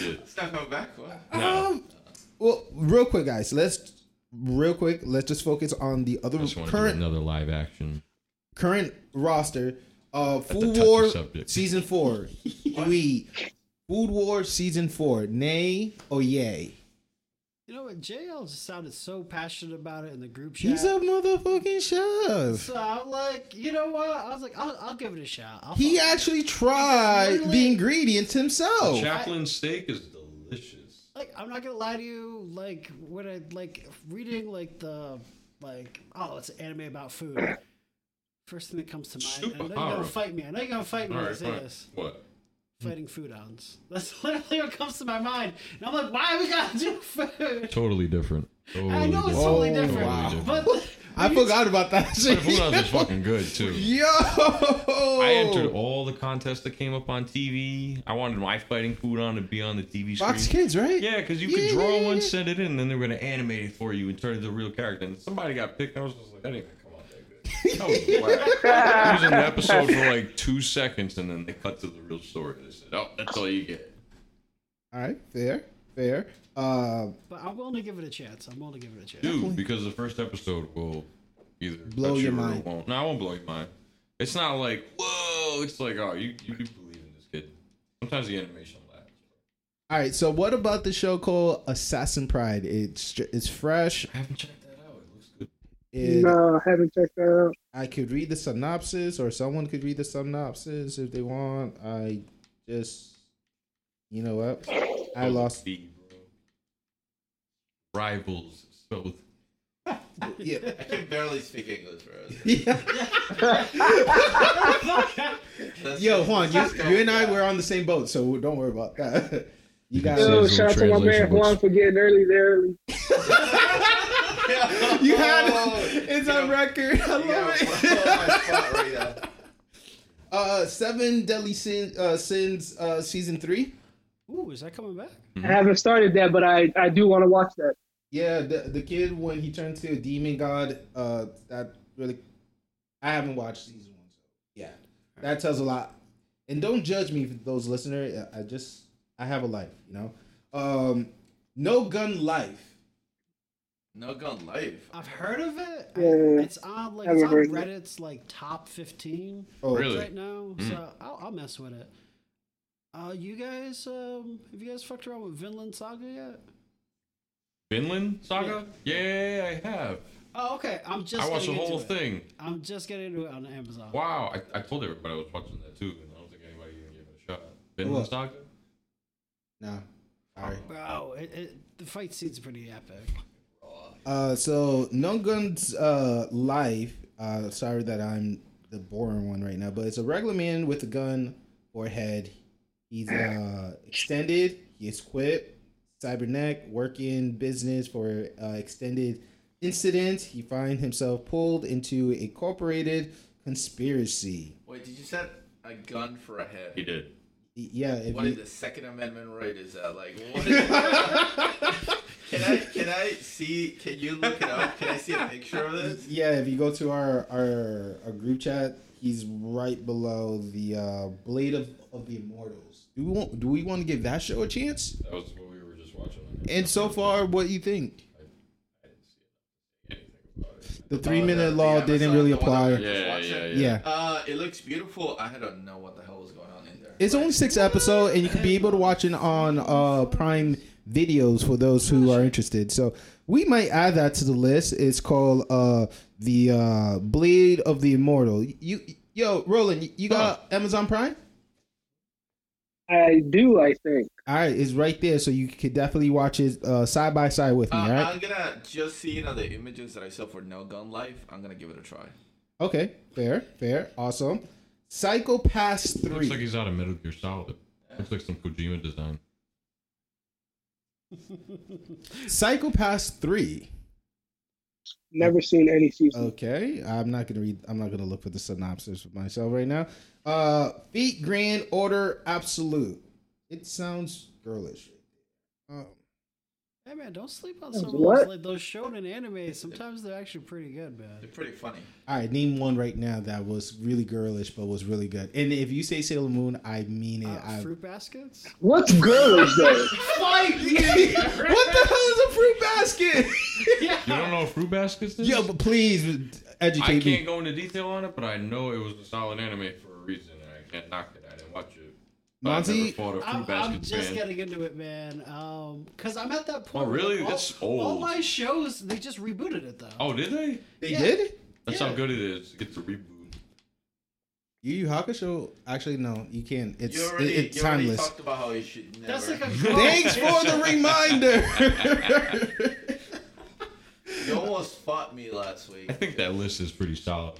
it's not coming back. What? um, well, real quick, guys, let's real quick, let's just focus on the other I just want to current another live action. current roster. Uh, Food War season four. we Food War season four. Nay or yay? You know what? JL just sounded so passionate about it in the group chat. He's a motherfucking chef. so I'm like, you know what? I was like, I'll, I'll give it a shot. I'll He follow. actually tried Literally- the ingredients himself. Chaliapin steak is delicious. like I'm not gonna lie to you. Like when I like reading like the like oh it's an anime about food. First thing that comes to mind. Super I know you're gonna fight me. I know you're gonna fight me All when I right, say this. What? Fighting Foodons. That's literally what comes to my mind. And I'm like, why are we gotta do food? Totally different. Totally I know it's different. totally Oh, different, wow. but I forgot about that shit. But Food House is fucking good too. Yo, I entered all the contests that came up on TV. I wanted my fighting Foodon to be on the TV screen. Fox Kids, right? Yeah, because you Yeah, could draw yeah, one, yeah. send it in, and then they were gonna animate it for you and turn it into a real character. And somebody got picked, and I was just like, that didn't even come out that good. That was. It was in the episode for like two seconds, and then they cut to the real story. They said, "Oh, that's all you get." All right, fair, fair. Uh, but I'm willing to give it a chance. I'm willing to give it a chance. Dude, because the first episode will either Blow your you or it mind. Won't. No, I won't blow your mind. It's not like whoa. It's like oh, you you do believe in this kid. Sometimes the animation lags. all right. So, what about the show called Assassin Pride? It's it's fresh. I haven't checked that out. It looks good. It, No, I haven't checked that out. I could read the synopsis, or someone could read the synopsis if they want. I just, you know what? I Oh, lost. B, bro. Rivals. So Yeah. I can barely speak English, bro. yeah. Yo, just- Juan, you, you and I were on the same boat, so don't worry about that. You got Yo, Says oh, shout out to my man translation Juan for getting early there. Early. you had it's on know, record. I You gotta love put it. spot right. Uh, seven deadly sin, uh, sins, uh, season three. Ooh, is that coming back? I haven't started that, but I, I do want to watch that. Yeah, the the kid when he turned to a demon god. Uh, that really, I haven't watched season one, so yeah, that tells a lot. And don't judge me, for those listeners. I just I have a life, you know. Um, no gun life. No gun life. I've heard of it. I- it's on like Haven't it's on heard of it. Reddit's like top 15 Oh, Really? right now. Mm. So I'll, I'll mess with it. Uh, you guys, um, have you guys fucked around with Vinland Saga yet? Vinland Saga? Yeah, I have. Oh, okay. I'm just. I watched the getting whole into it. thing. I'm just getting into it on Amazon. Wow, I, I told everybody I was watching that too, and I don't think anybody even gave it a shot. Vinland Saga? No. All right. Bro, it, it, the fight scene's pretty epic. Uh, so Nungun's uh life. Uh, sorry that I'm the boring one right now, but it's a regular man with a gun for a head. He's uh extended. He is quit. Cyberneck working business for uh, extended incident. He find himself pulled into a corporated conspiracy. Wait, did you set a gun for a head? He did. Yeah, if What you, is the Second Amendment right? Is that like what is Can I can I see can you look it up? Can I see a picture of this? yeah, if you go to our our, our group chat, he's right below the uh, Blade of, of the Immortals. Do we want do we want to give that show a chance? That was what we were just watching. And so far, what do you think? I didn't see anything about it. The three Oh, minute law the didn't really the one that apply. we Yeah, yeah, Yeah. Uh, it looks beautiful. I don't know what the hell was going on in there. It's only six episodes, and you can be able to watch it on uh, Prime Videos for those who are interested. So we might add that to the list. It's called uh, the uh, Blade of the Immortal. You, yo, Roland, you got Amazon Prime? I do, I think. All right, it's right there, so you could definitely watch it uh, side by side with me. Uh, all right. I'm gonna just seeing all the images that I saw for No Gun Life. I'm gonna give it a try. Okay, fair, fair, awesome. Psycho Pass Looks like he's out of Metal Gear Solid. Looks like some Kojima design. Psycho Pass three. Never seen any season. Okay, I'm not gonna read. I'm not gonna look for the synopsis for myself right now. Uh, Fate Grand Order Absolute. It sounds girlish. Um, Hey man, don't sleep on some of What? those like those shonen anime. Sometimes they're actually pretty good, man. They're pretty funny. All right, name one right now that was really girlish but was really good. And if you say Sailor Moon, I mean it. Uh, I... fruit baskets. What's girlish though? what the hell is a fruit basket? You don't know what fruit baskets is? Yo, but please educate me. I can't me. go into detail on it, but I know it was a solid anime for a reason, and I can't knock it. I didn't watch it. But I Monty, never fought a fruit I'm, I'm just fan. getting into it, man. Um, cause I'm at that point. Oh, really? where All, That's old. All my shows, they just rebooted it though. Oh, did they? They Yeah. did? That's Yeah. how good it is. It's a reboot. Yu Yu Hakusho? Actually, no, you can't. It's You already, it- it's you timeless. talked about how you should never. That's like a Thanks for the reminder. You almost fought me last week. I think that list is pretty solid.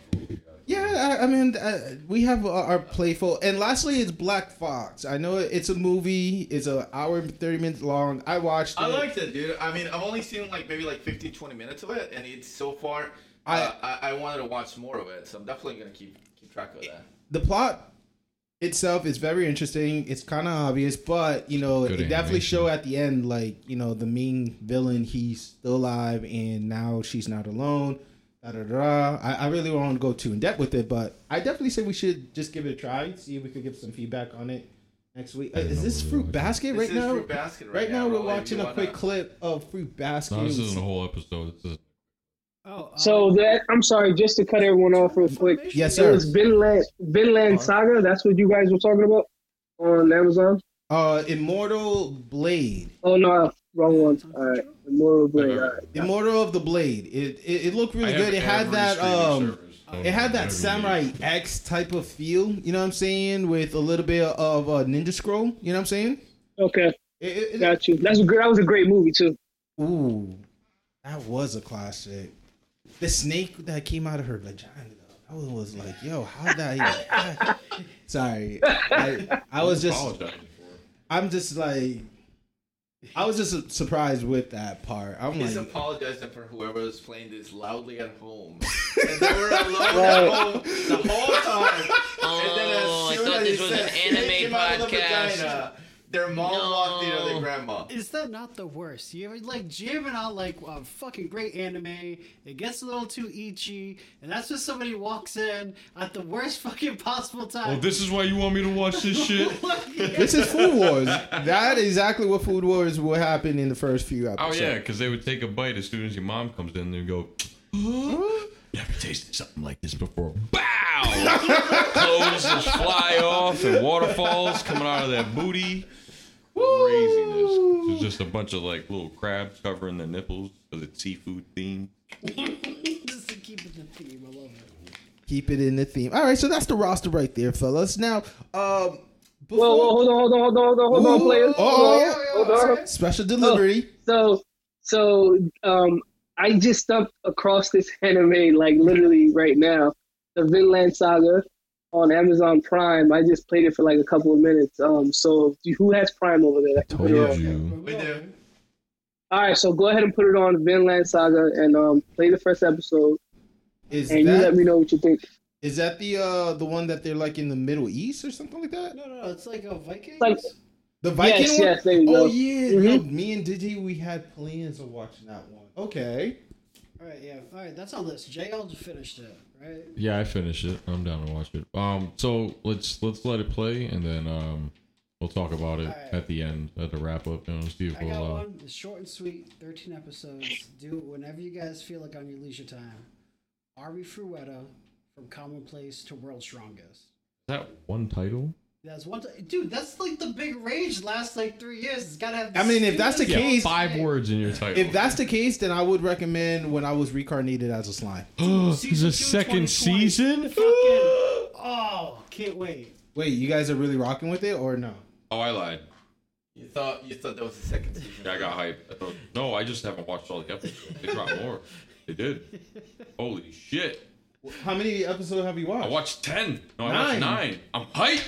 Yeah, I, I mean, uh, we have our, our playful. And lastly, it's Black Fox. I know it's a movie. It's an hour and 30 minutes long. I watched it. I liked it, dude. I mean, I've only seen like maybe like 15, 20 minutes of it, and it's so far. I- uh, I, I wanted to watch more of it, so I'm definitely gonna keep keep track of that. the plot itself is very interesting. It's kind of obvious, but you know, Good it definitely show at the end, like you know, the main villain he's still alive, and now she's not alone. Da, da, da. I, I really don't want to go too in depth with it, but I definitely say we should just give it a try. See if we could get some feedback on it next week. Uh, is this Fruit doing Basket This right is now? Fruit Basket right, Right now, we're Roland. watching a wanna- quick clip of Fruit Basket. No, this isn't a whole episode. This is Oh, So um, that I'm sorry, just to cut everyone off real quick. Yes, sir. It was Vinland Vinland Saga. That's what you guys were talking about on Amazon. Uh, Immortal Blade. Oh no, wrong one. All right, Immortal Blade. All right. Immortal of the Blade. It it, it looked really I good. It had that um. service. It had that Samurai day. X type of feel, you know what I'm saying, with a little bit of uh, Ninja Scroll. You know what I'm saying? Okay, It, it, it- got you. That's a great. That was a great movie too. ooh, that was a classic. The snake that came out of her vagina, though, that was like, yo, how that even? Sorry, I, I was just, Apologizing for it. I'm just like, I was just surprised with that part. I'm He's like, apologizing for whoever was playing this loudly at home. and they were alone Right. at home the whole time. and then Oh, I as soon thought as this was said an anime came out of the podcast. vagina, their mom walked in on their grandma. Is that not the worst? You ever like jamming out like a fucking great anime? It gets a little too itchy, and that's when somebody walks in at the worst fucking possible time. Oh, this is why you want me to watch this shit? this is Food Wars. That is exactly what Food Wars will happen in the first few episodes. Oh yeah, because they would take a bite as soon as your mom comes in. And they go, never tasted something like this before. Bow! Clothes just fly off and waterfalls coming out of that booty. Craziness. There's just a bunch of like little crabs covering their nipples because it's seafood themed. Just to keep it the theme, I love it. Keep it in the theme. All right, so that's the roster right there, fellas. Now, um, before, Whoa, whoa, hold on, hold on, hold on, hold on, hold on, players. oh, yeah, hold on. special delivery. So, so um, I just stumped across this anime like literally right now, the Vinland Saga on Amazon Prime. I just played it for like a couple of minutes. Um, so who has Prime over there? that can put it on? you. We do. All right, so go ahead and put it on Vinland Saga and um, play the first episode, Is and you that let me know what you think. is that the uh the one that they're like in the Middle East or something like that? No, no, no. It's like a Viking. Like- The Viking Yes, one. yes, there you oh go. yeah, Mhm. yo, me and Digi we had plans of watching that one. Okay. All right, yeah. All right, that's on the list. JL just finished it, right? Yeah, I finished it. I'm down to watch it. Um, so let's let's let it play and then um we'll talk about it Alright. at the end at the wrap up. You know, see if I got we'll. Uh, one. It's short and sweet. 13 episodes. Do it whenever you guys feel like on your leisure time. Arifureta from Commonplace to World's Strongest. is that one title? That's one. T- Dude, that's like the big rage last like three years. It's gotta have. I mean, if that's the stupidest case- five words in your title. If that's the case, then I would recommend when I was reincarnated as a slime. There's Season a second 2020. season. Fucking. Oh, can't wait. Wait, you guys are really rocking with it or no? Oh, I lied. You thought you thought that was the second season. Yeah, I got hyped. I thought, no, I just haven't watched all the episodes. They dropped more. They did. Holy shit! How many episodes have you watched? I watched ten. No, I Nine. watched nine. I'm hyped.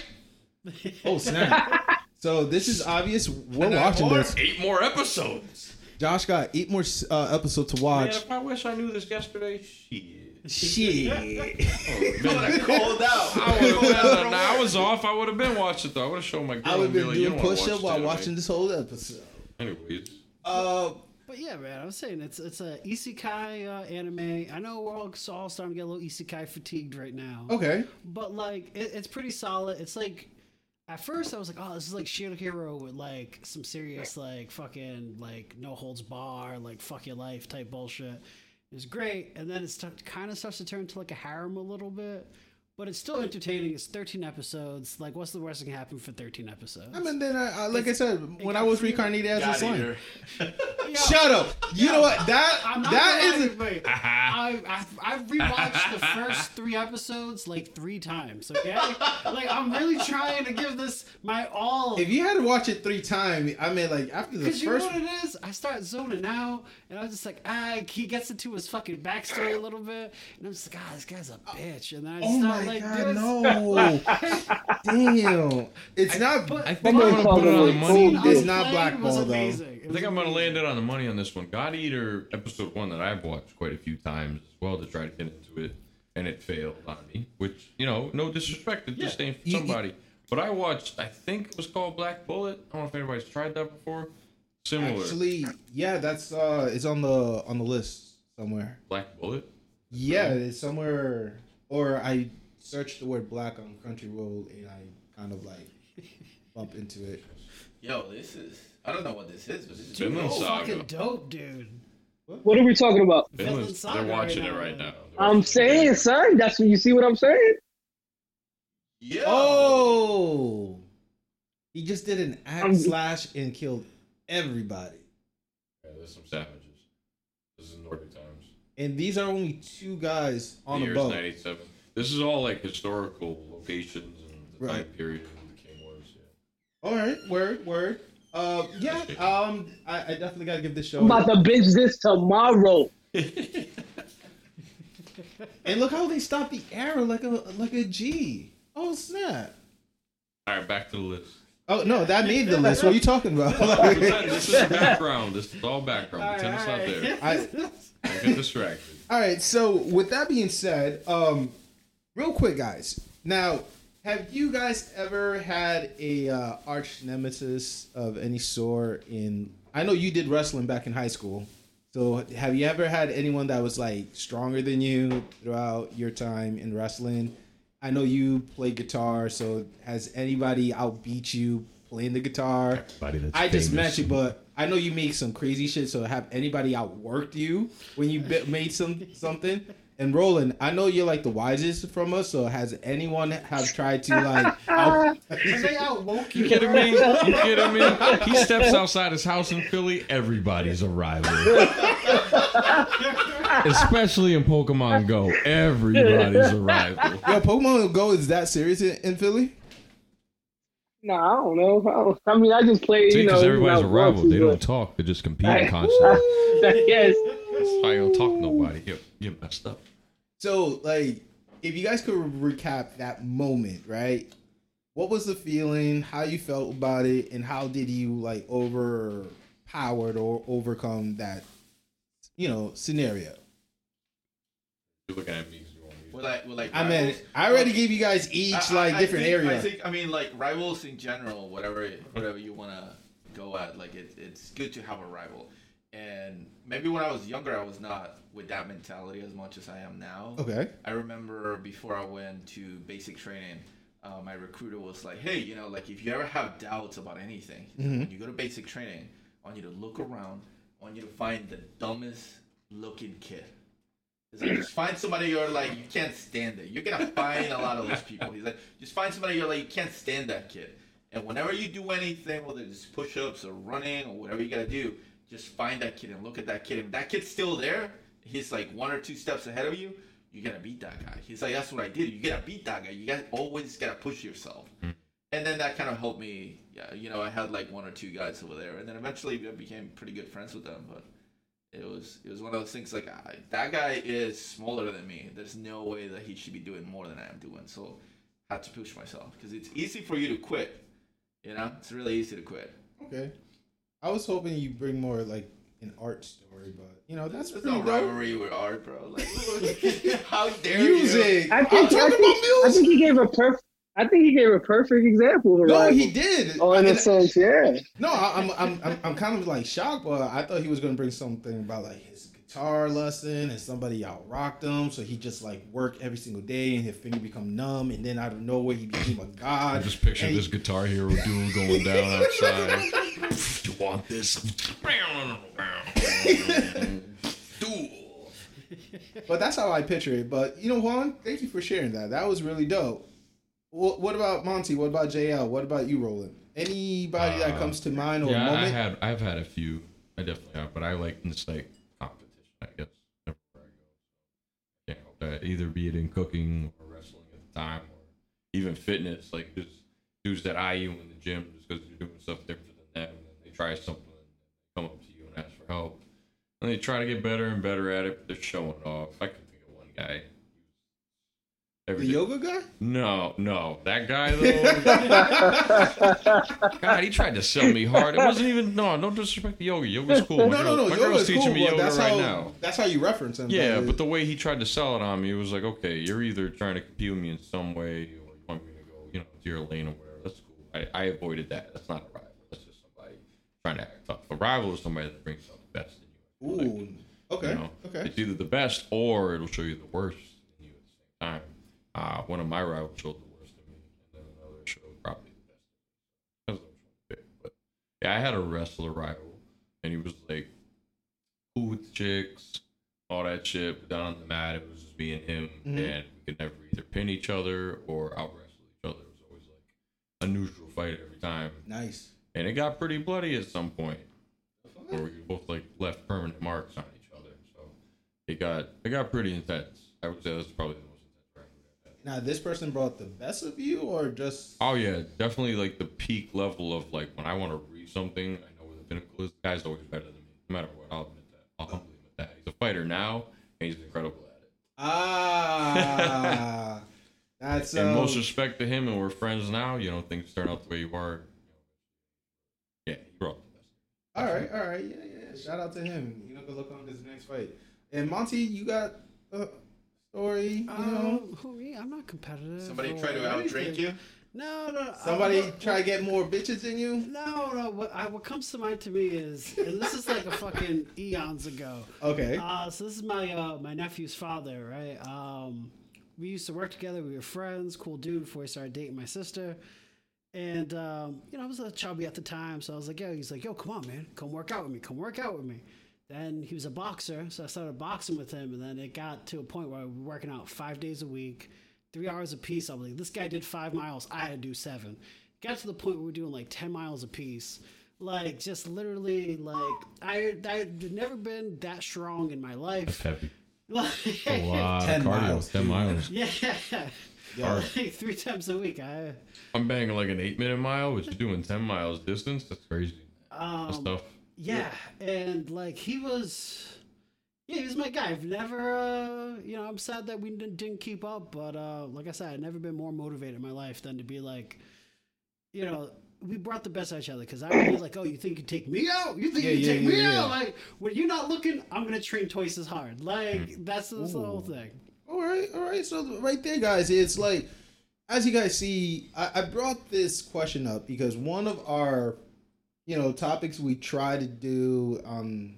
Oh snap! so this is obvious. We're And watching watched this. Eight more episodes. Josh got eight more uh, episodes to Man, watch. if I wish I knew this yesterday, shit. Shit. Coming cold out. I would have been. Nah, I was off. I would have been watching it though. I would have shown my girl. I would have been like, doing push up while watching this whole episode. Anyways, Uh, But yeah, man, I was saying it's it's a isekai uh, anime. I know we're all, all starting to get a little isekai fatigued right now. Okay. But like, it, it's pretty solid. It's like, at first I was like, oh, this is like Shield Hero with like some serious like fucking like no holds bar like fuck your life type bullshit. It's great, and then it kind of starts to turn into like a harem a little bit. But it's still entertaining. It's 13 episodes. Like, what's the worst that can happen for 13 episodes? I mean, then I, I like I said when I was reincarnated as a God slime. Shut up. You know what? That I'm not that gonna is. lie, wait, I, I I rewatched the first three episodes like three times. Okay, like I'm really trying to give this my all. If you had to watch it three times, I mean, like after the Because you know first. what it is? I start zoning out, and I'm just like, ah, he gets into his fucking backstory a little bit, and I'm just like, ah, this guy's a bitch. And then I Oh start my like, god, this. no! Damn, it's not. I I think I'm gonna put it on the money. it It's not Black was Ball, though. I think I'm gonna land it on the money on this one. God Eater episode one that I've watched quite a few times as well to try to get into it, and it failed on me. Which you know, no disrespect, it just ain't for You- you- somebody. But I watched, I think it was called Black Bullet. I don't know if anybody's tried that before. Similar, Actually, yeah, that's uh, it's on the on the list somewhere. Black Bullet. Yeah, it's somewhere. Or I searched the word black on Crunchyroll and I kind of like bump into it. Yo, this is. I don't know what this is, but this is Vinland dope. Saga. fucking dope, dude. What are we talking about? Vinland's- Saga they're watching right it now. right now. I'm saying, son. That's what you see. What I'm saying. Yo. Oh, he just did an axe I'm- slash and killed everybody. Yeah, there's some savages. This is Nordic times. And these are only two guys on the the year's boat. 97. This is all like historical locations and the time Right. period when the king was. Yeah. All right, word, word. Uh, yeah. Um, I, I definitely gotta give this show. I'm about to binge this tomorrow. And look how they stopped the arrow like a like a G. Oh snap! All right, back to the list. Oh no, that made the list. What are you talking about? this is background. This is all background. Pretend it's not there. I, Don't get distracted. all right. So with that being said, um, real quick, guys. Now, have you guys ever had a uh, arch nemesis of any sort? In I know you did wrestling back in high school. So have you ever had anyone that was like stronger than you throughout your time in wrestling? I know you play guitar, so has anybody outbeat you playing the guitar? I just met you, but I know you make some crazy shit. So have anybody outworked you when you made some something? And Roland, I know you're like the wisest from us. So has anyone have tried to like? Out- Have they outwoke you? You kidding me? You kidding me? He steps outside his house in Philly, everybody's a rival. Especially in Pokemon Go, everybody's a rival. Yo, Pokemon Go is that serious in, in Philly? No, I don't know. I, don't- I mean, I just play. See, You know, everybody's a when I want rival. They don't talk. They just compete constantly. yes. That's why you don't talk to nobody. You, you messed up. So, like, if you guys could recap that moment, right? What was the feeling? How you felt about it, and how did you like overpowered or overcome that, you know, scenario? You're looking at me 'cause you want me Well, like, well, like I mean, I already gave you guys each I- like I- I different think- area. I think I mean like rivals in general, whatever whatever you want to go at, like it, it's good to have a rival. And maybe when I was younger, I was not with that mentality as much as I am now. okay. I remember before I went to basic training, uh, my recruiter was like, "Hey, you know, like if you ever have doubts about anything, when you go to basic training, I want you to look around. I want you to find the dumbest looking kid. He's like, just find somebody you're like you can't stand it. You're gonna find a lot of those people. He's like, just find somebody you're like you can't stand that kid. And whenever you do anything, whether it's push-ups or running or whatever you gotta do, just find that kid and look at that kid. If that kid's still there, he's like one or two steps ahead of you. You gotta beat that guy. He's like, that's what I did. You gotta beat that guy. You got always gotta push yourself. Mm-hmm. And then that kind of helped me. Yeah, you know, I had like one or two guys over there, and then eventually I became pretty good friends with them. But it was it was one of those things like I, that guy is smaller than me. There's no way that he should be doing more than I am doing. So I had to push myself because it's easy for you to quit. You know, it's really easy to quit. Okay. I was hoping you bring more like an art story, but you know that's There's pretty no dope. rivalry with art, bro. Like, how dare you? Music. I I'm think, talking I, about think, I think he gave a perfect. I think he gave a perfect example of a No, rival. he did. Oh, in a And- sense, yeah. No, I- I'm, I'm, I'm, I'm kind of like shocked, but I thought he was gonna bring something about like his guitar lesson and somebody out rocked him, so he just like work every single day and his finger become numb, and then out of nowhere he became a god. I just picture And this guitar hero dude going down outside. you want this? Duel. But that's how I picture it. But you know, Juan, thank you for sharing that. That was really dope. What, what about Monty? What about JL? What about you, Roland? Anybody that Uh, comes to mind or Yeah, I had I've had a few. I definitely have, but I like this like competition. I guess everywhere I go. Can't help that. Either be it in cooking or wrestling at the time, or even fitness. Like just dudes that eye you in the gym just because you're doing stuff different than them, and then they try something, come up to you and ask for help, and they try to get better and better at it. But they're showing off. I can think of one guy. the Every yoga guy? no, no, that guy though. God, he tried to sell me hard. It wasn't even no. No disrespect to yoga. Yoga's cool. My no, girl, no, no. my girl's teaching cool, me yoga that's right how now. that's how you reference him. Yeah, but but the way he tried to sell it on me, it was like, okay, you're either trying to compete me in some way, or you want me to go, you know, to your lane or whatever. That's cool. I, I avoided that. That's not a rival. That's just somebody trying to act tough. A rival is somebody that brings out the best in you. Like, Ooh, okay, you know, okay. It's either the best or it'll show you the worst in you at the same time. Uh, one of my rivals showed the worst in me, and then another showed probably the best. Depends on which one you. But yeah, I had a wrestler rival, and he was like cool with the chicks, all that shit. But down on the mat, it was just me and him, Mhm. and we could never either pin each other or out wrestle each other. It was always like a neutral fight every time, Nice. And it got pretty bloody at some point where we both like left permanent marks on each other. So it got it got pretty intense. I would say that's probably the most intense round we've had. Now, this person brought the best of you, or just Oh yeah, definitely like the peak level of like when I want to read something, I know where the pinnacle is. The guy's always better than me, no matter what. I'll admit that. I'll humbly admit that. He's a fighter now, and he's incredible at it. ah, that's and um, most respect to him, and we're friends now. You know, things turn out the way you are. Yeah, he brought the best. All right, all right, yeah, yeah. Shout out to him. You know, good luck on his next fight. And Monty, you got a story? You know, Um, who me? I'm not competitive. Somebody or try to outdrink you. No, no. no. somebody I'm- try to get more bitches than you? No, no. What, I, what comes to mind to me is, and this is like a fucking eons ago. Okay. Uh, so this is my uh, my nephew's father, right? Um, we used to work together. We were friends. Cool dude. Before I started dating my sister, and um, you know I was a chubby at the time, so I was like, yo. He's like, yo, come on, man, come work out with me. Come work out with me. Then he was a boxer, so I started boxing with him, and then it got to a point where we were working out five days a week, three hours a piece. I was like, this guy did five miles, I had to do seven. Got to the point where we we're doing like ten miles a piece. Like just literally, like I I'd never been that strong in my life. heavy. Like, A lot 10 of cardio. miles, Ten miles. yeah, Yeah. like three times a week. I I'm banging like an eight minute mile, which you're doing ten miles distance. That's crazy. Um, tough. yeah, and like he was. Yeah, he was my guy. I've never, uh, you know, I'm sad that we didn't, didn't keep up, but uh, like I said, I've never been more motivated in my life than to be like, you know, we brought the best out of each other because I would be like, oh, you think you take me out? You think Yeah, you yeah, take yeah, me yeah. out? Like, when you're not looking, I'm gonna train twice as hard. Like, that's, that's the whole thing. All right, all right. So right there, guys, it's like as you guys see, I, I brought this question up because one of our, you know, topics we try to do um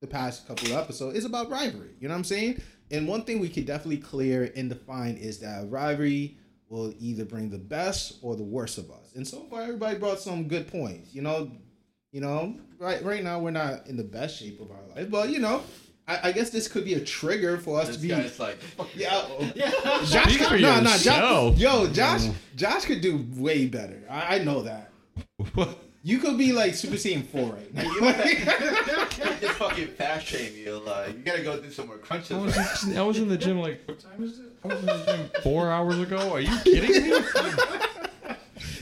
the past couple of episodes is about rivalry. You know what I'm saying? And one thing we could definitely clear and define is that rivalry will either bring the best or the worst of us. And so far, everybody brought some good points. You know, you know, right right now we're not in the best shape of our life, but you know, I, I guess this could be a trigger for us This to be. guy's like, Yeah, Yeah. Josh Speak could, no, no, yourself. Josh, yo, mm. Josh, Josh could do way better. I, I know that. You could be like Super Saiyan four right now. you just fucking fast shame you. Like, you gotta go do some more crunches. I was, right? in, I was in the gym like what time is it? I was in the gym four hours ago. Are you kidding me?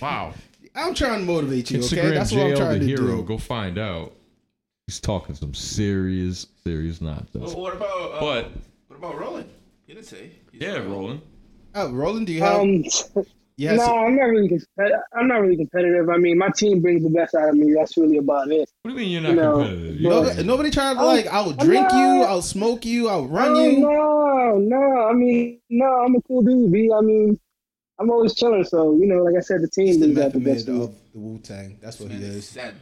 wow. I'm trying to motivate you. Okay, Instagram that's what I'm trying the to hero. do. Go find out. He's talking some serious, serious nonsense. Well, what about? Uh, But what about Roland? You didn't say. He's yeah, not- Roland. Oh, Roland, do you have? Um, yes. no, I'm not really. compet- I'm not really competitive. I mean, my team brings the best out of me. That's really about it. What do you mean you're not No. competitive? You- Nobody, nobody tried to like I'll drink you, I'll smoke you, I'll run oh, you. No, no. I mean, no. I'm a cool dude, B. I mean, I'm always chilling. So you know, like I said, the team He's the is got the best. of me. of the Wu Tang. That's what he is. Zen.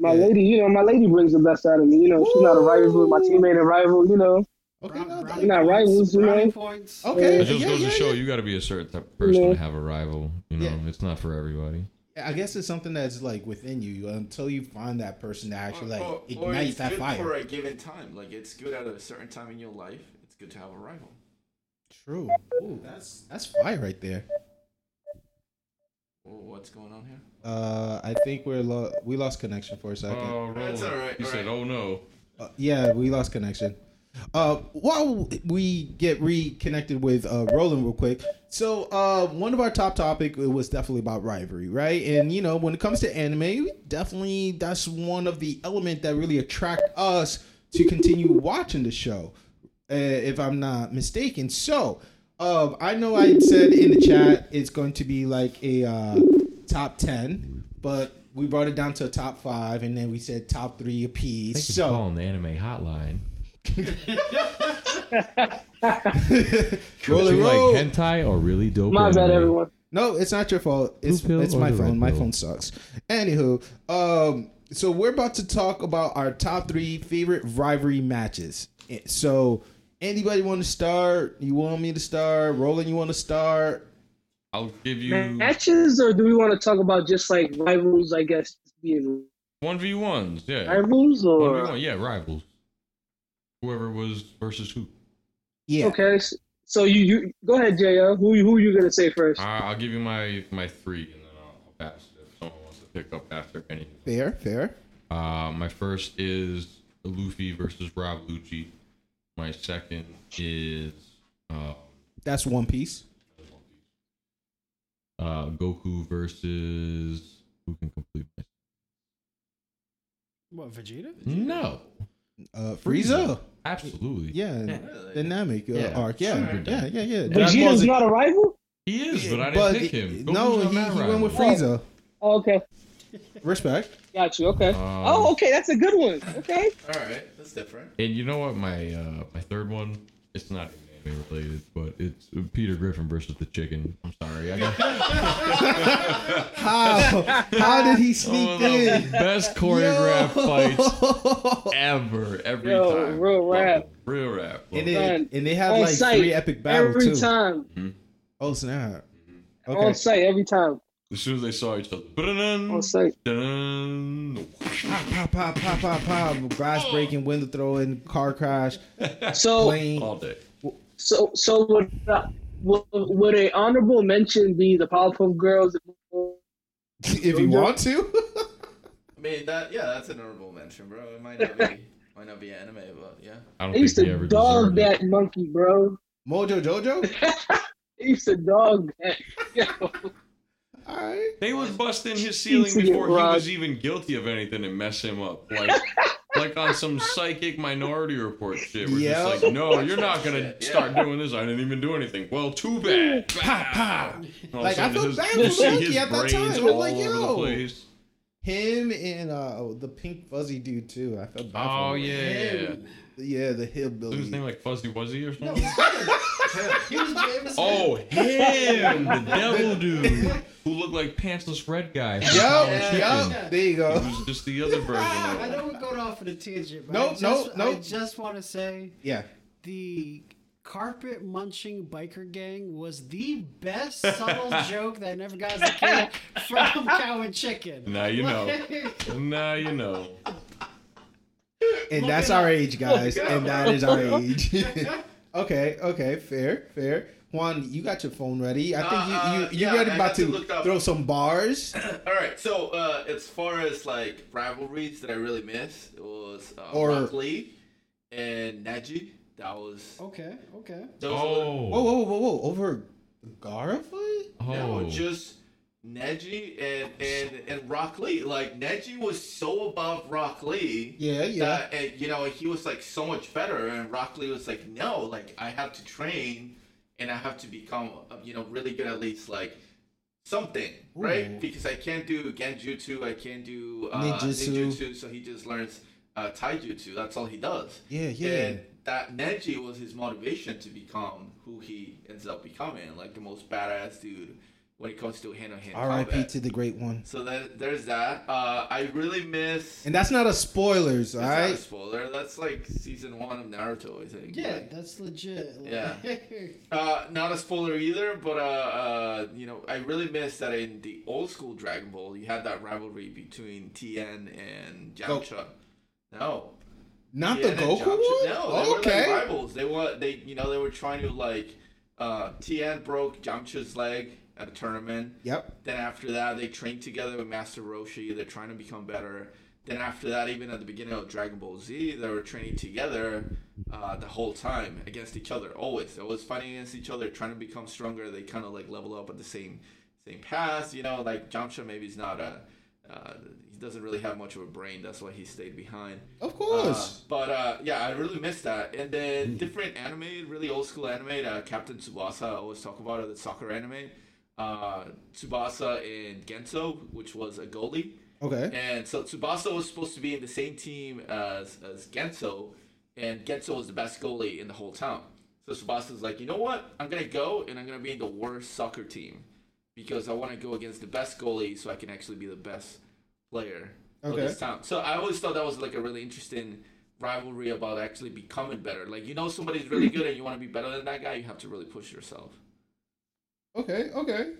My Yeah. lady, you know, my lady brings the best out of me. You know, she's not a rival. My teammate a rival. You know, Okay, Brown- no, brownie We're not points, rivals, you know? brownie points. okay. It just yeah, goes to yeah, show yeah. you got to be a certain type of person Yeah. to have a rival. You know, Yeah. it's not for everybody. I guess it's something that's like within you until you find that person to actually like or, or ignite it's that good fire. for a given time. Like it's good at a certain time in your life. It's good to have a rival. True. Ooh, that's that's fire right there. Well, what's going on here? Uh, I think we're lo- we lost connection for a second. Oh, That's all right, He all said, right. "Oh no." Uh, yeah, we lost connection. Uh, while we get reconnected with uh, Roland real quick, so uh, one of our top topic was definitely about rivalry, right? And you know, when it comes to anime, definitely that's one of the element that really attract us to continue watching the show, uh, if I'm not mistaken. So, um, I know I said in the chat it's going to be like a uh, top ten, but we brought it down to a top five, and then we said top three apiece. So. calling the anime hotline. Roll it, roll. hentai or really dope? my bad, everyone. No, it's not your fault. It's pill it's my phone. My phone sucks. Anywho, um, so we're about to talk about our top three favorite rivalry matches. Eh, So, anybody want to start? You want me to start? Roland, you want to start? I'll give you Matches, or do we want to talk about just like rivals? I guess one v ones. Yeah, rivals, one v or one. Yeah, rivals. Whoever was versus who. Yeah. okay. So you you go ahead, Jr. Who who you gonna say first? Uh, I'll give you my my three, and then I'll, I'll pass it if someone wants to pick up after any. Fair, fair. Uh, my first is Luffy versus Rob Lucci. My second is uh, That's One Piece. uh, Goku versus who can complete my What Vegeta? no Uh, Frieza. absolutely Yeah, Really? the Namek uh, Yeah. arc. Yeah, Super yeah, yeah, yeah. Vegeta's not a rival. he is but I didn't but pick him no, he, he went with Frieza. Oh, okay, Respect. got you. Okay. Um, oh, okay, that's a good one. Okay. All right, that's different. and you know what my uh, my third one it's not even anime related but it's Peter Griffin versus the chicken I'm sorry I got How? How did he sneak the in? best choreographed Yo. fights ever every Yo, time real Love rap. it. real rap And they, it. And they have on like site three epic battles every too. time. Oh snap! On Okay. site every time. As soon as they saw each other On site. dun, Pop, pop, pop, pop, pop. Glass breaking, window throwing, car crash, So plane. all day so so would uh, would, would a honorable mention be the Powerpuff Girls? if you want to. I mean that yeah, that's an honorable mention, bro. It might not be might not be anime, but yeah. I don't They used think he to ever dog deserved it. that monkey, bro. Mojo Jojo. They used to dog that. Yo. All right. They would bust in his ceiling Used to get before he was even guilty of anything and mess him up. Like like on some psychic minority report shit. We're Yeah. just like, no, you're not gonna yeah. start doing this. I didn't even do anything. Well, too bad. Pow, pow. All of a Like, I sudden, felt his- bad you for see his at that brains time. I was all like, over yo. the place. Him and uh the pink fuzzy dude too. I felt bad Oh for him. yeah. Yeah, the Is his name like Fuzzy Wuzzy or No, something? he was James. Oh, him, the devil dude who looked like pantsless red guy. from Yup, Cow and Chicken. yup. There you It go. was just the other version of ah, I know we're going off on a tangent, but Nope, I just, nope, nope. I just want to say Yeah. the carpet munching biker gang was the best subtle joke that I never got as a kid from Cow and Chicken. Now you know. Now you know. And that's our age, guys. And that is our age. okay, okay, fair, fair. Juan, you got your phone ready. I think Uh, you uh, you you yeah, ready I about to to, look up. throw some bars. All right, so uh, as far as like rivalries that I really miss, it was uh, Or- Rock Lee and Neji. That was. Okay, okay. those were- Oh. Whoa, whoa, whoa, whoa! Over Gaara fight? No, Oh. just Neji and and and Rock Lee. Like Neji was so above Rock Lee. Yeah, yeah. That, and, you know, he was like so much better, and Rock Lee was like, no, like I have to train, and I have to become, you know, really good at least like something, Ooh. right? Because I can't do Genjutsu, I can't do uh, Ninjutsu. ninjutsu, so he just learns uh, Taijutsu. That's all he does. Yeah, yeah. And that Neji was his motivation to become who he ends up becoming, like the most badass dude when it comes to hand on hand R.I.P. to the great one. So that, there's that. Uh, I really miss. And that's not a spoilers, all That's not a spoiler. That's like season one of Naruto, I think. Yeah, Like, that's legit. Yeah. Uh, not a spoiler either, but uh, uh, you know, I really miss that in the old school Dragon Ball, you had that rivalry between Tien and Yamcha. No, Not Tien the Goku one? No, they okay. were like rivals. They were they, you know, they were trying to like, uh, Tien broke Yamcha's leg at a tournament. Yep. Then after that, they trained together with Master Roshi. They're trying to become better. Then after that, even at the beginning of Dragon Ball Z, they were training together uh, the whole time against each other. Always, always fighting against each other, trying to become stronger. They kind of like level up at the same same path. You know, like Yamcha maybe is not a uh, he doesn't really have much of a brain. That's why he stayed behind. Of course. Uh, but uh, yeah, I really missed that. And then different anime, really old school anime. Uh, Captain Tsubasa, I always talk about it, the soccer anime. Uh, Tsubasa and Genzo, which was a goalie. okay. And so Tsubasa was supposed to be in the same team as, as Genzo, and Genzo was the best goalie in the whole town. So Tsubasa's like, you know what? I'm gonna go and I'm gonna be in the worst soccer team because I want to go against the best goalie so I can actually be the best player of this town. So I always thought that was like a really interesting rivalry about actually becoming better. Like you know somebody's really good and you want to be better than that guy, you have to really push yourself. Okay, okay.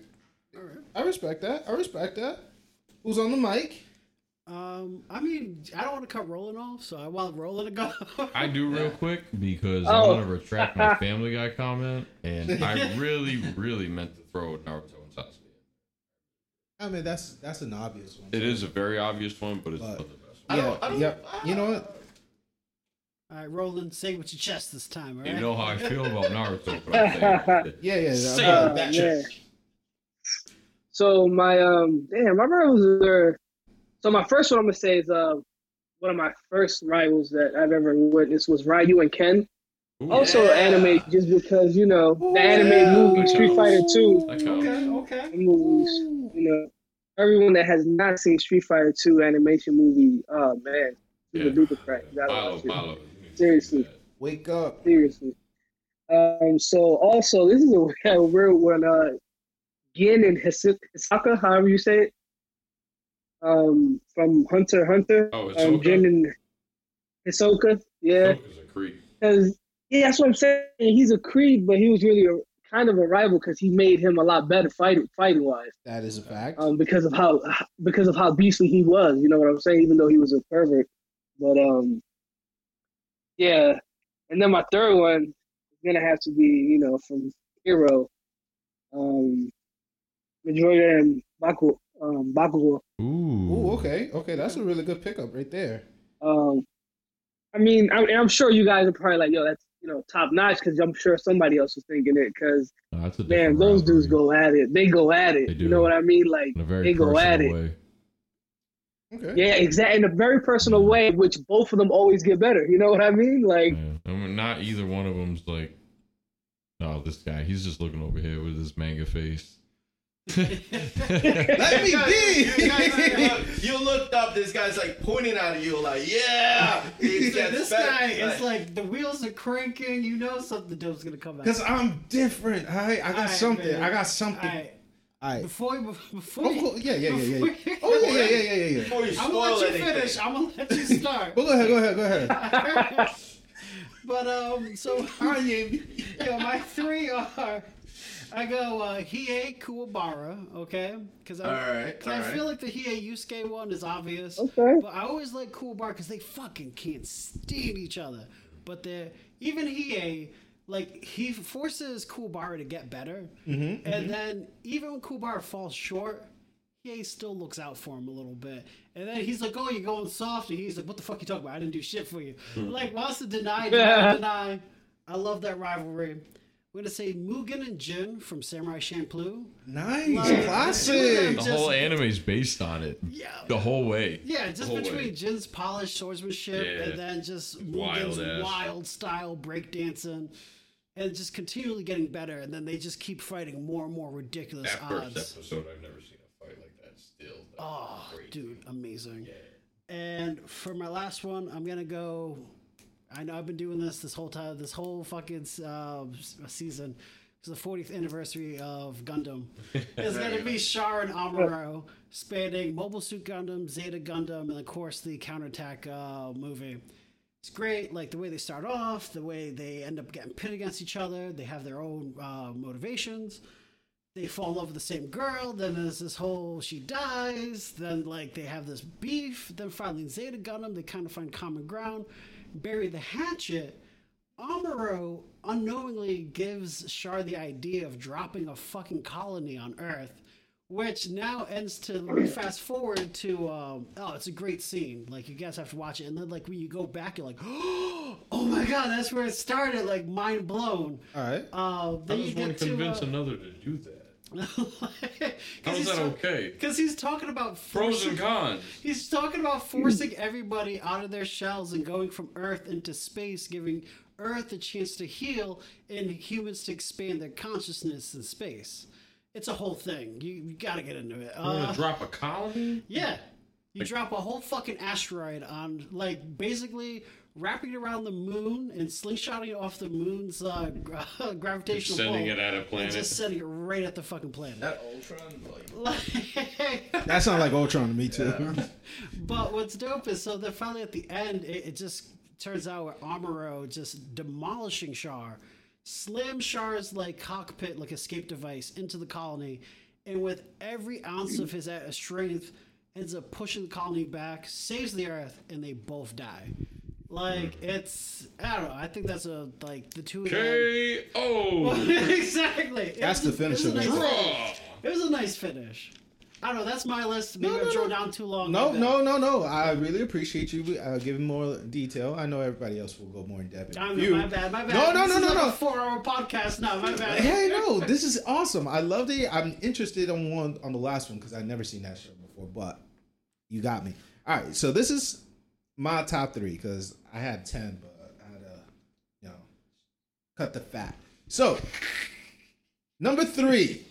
All right. I respect that. I respect that. Who's on the mic? Um, I mean, I don't want to cut Roland off, so I want Roland to go. I do real quick because Oh. I want to retract my Family Guy comment, and I really, really meant to throw Naruto and Sasuke. I mean, that's that's an obvious one. It is a very obvious one, but it's But- not the best. I Yeah, don't- I don't- yep. You know what? All right, Roland, say it with your chest this time, all One. right? You know how I feel about Naruto, but I'm. Yeah, yeah. Say uh, it, Uh, that yeah. So my um damn, my rivals are so my first one I'm gonna say is uh one of my first rivals that I've ever witnessed was Ryu and Ken. Ooh, Also Yeah. anime just because, you know, the anime yeah. movie Street Fighter Two that counts. okay. movies, you know. Everyone that has not seen Street Fighter Two animation movie, oh man, Yeah. super duper crack. You gotta Milo, watch it. Milo. Seriously. Wake up. Seriously. Um, so also this is a, a weird one. Uh, Gin and His- Hisaka, however you say it, um, from Hunter Hunter. Oh, it's Um, Jin and Hisoka. Yeah, Hisoka's a creep. because yeah, that's what I'm saying. He's a Creed, but he was really a kind of a rival because he made him a lot better fighting fighting wise. That is a fact. Um, because of how because of how beastly he was. You know what I'm saying? Even though he was a pervert, but um, yeah. And then my third one is gonna have to be you know from Hero, um, Midoriya and Baku, um, Bakugo. Ooh. Ooh, okay, okay. That's a really good pickup right there. Um, I mean, I, and I'm sure you guys are probably like, yo, that's you know top notch because I'm sure somebody else was thinking it because No, man, different those dudes go at it. They go at it. They You know what I mean? Like in a very they go personal at it. way. Okay. Yeah, exactly. In a very personal way, which both of them always get better. You know what I mean? Like, Yeah. I mean, not either one of them's like, oh, this guy, he's just looking over here with his manga face. Let me be. You, guys, you looked up. This guy's like pointing at you, like, yeah. It's that this spec- guy is like the wheels are cranking. You know something dope's gonna come out. Cause I'm different. All right, I got All right, something. man. I got All something. Right, All right. before before Oh, you, cool. Yeah, yeah, yeah, yeah. yeah. Oh, yeah, yeah, yeah, yeah, yeah, yeah. Before you I'm gonna let you anything. finish. I'm gonna let you start. Well, go ahead, go ahead, go ahead. but um, so yeah, my three are. I go uh, Hiei Kuwabara, okay? Because I, All right, 'cause all I right. feel like the Hiei Yusuke one is obvious. Okay. But I always like Kuwabara because they fucking can't stand each other. But they're even Hiei, like he forces Kuwabara to get better, Mm-hmm, and then even when Kuwabara falls short. Hiei still looks out for him a little bit. And then he's like, Oh, you're going soft. And he's like, What the fuck you talking about? I didn't do shit for you. Like, wants to deny, deny, deny. I love that rivalry. We're gonna say Mugen and Jin from Samurai Champloo. nice, Like, classic. The Just- whole anime's based on it. Yeah. The whole way. Yeah, just between way. Jin's polished swordsmanship Yeah. and then just Wild Mugen's ass. wild style breakdancing and just continually getting better. And then they just keep fighting more and more ridiculous odds. That first episode, I've never seen a fight like that. Still, That's Oh, dude, amazing. And for my last one, I'm gonna go. I know I've been doing this this whole time, this whole fucking uh, season, because the 40th anniversary of Gundam is going to be Char and Amuro spanning Mobile Suit Gundam, Zeta Gundam, and of course the counterattack uh, movie. It's great, like the way they start off, the way they end up getting pit against each other. They have their own uh, motivations. They fall in love with the same girl. Then there's this whole she dies. Then like they have this beef. Then finally in Zeta Gundam, they kind of find common ground. Bury the hatchet. Amuro unknowingly gives Char the idea of dropping a fucking colony on Earth, which now ends to fast forward to um, oh, it's a great scene. Like you guys have to watch it, and then like when you go back, you're like, oh my god, that's where it started. Like mind blown. All right. Uh, I then you just want get to to convince uh, another to do that. How is that ta- okay? Because he's talking about Pros and cons. He's talking about forcing everybody out of their shells and going from Earth into space, giving Earth a chance to heal and humans to expand their consciousness in space. It's a whole thing. You, you got to get into it. We're gonna Uh, drop a colony. yeah. You drop a whole fucking asteroid on, like, basically wrapping it around the moon and slingshotting it off the moon's uh, gra- gravitational Sending pull it at a planet. just sending it right at the fucking planet. That Ultron, like, Like- That sounds like Ultron to me too. But what's dope is so then finally at the end, it, it just turns out where Amuro just demolishing Char, slams Char's like cockpit, like escape device into the colony, and with every ounce of his strength, ends up pushing the colony back, saves the Earth, and they both die. Like hmm. it's, I don't know. I think that's a like the two of them. K.O. exactly. It That's was- the it was finisher a nice right finish. Draw. It was a nice finish. I don't know. That's my list. Maybe No, I no, drove no. down too long. No, no, no, no. I really appreciate you uh, giving more detail. I know everybody else will go more in depth. I You- my bad, my bad. No, no, This no, no, like no. A four-hour podcast. No, my bad. Hey, no, this is awesome. I love it. I'm interested on one on the last one because I've never seen that show before. But you got me. All right, so this is my top three because I had ten, but I had to, you know, cut the fat. So number three,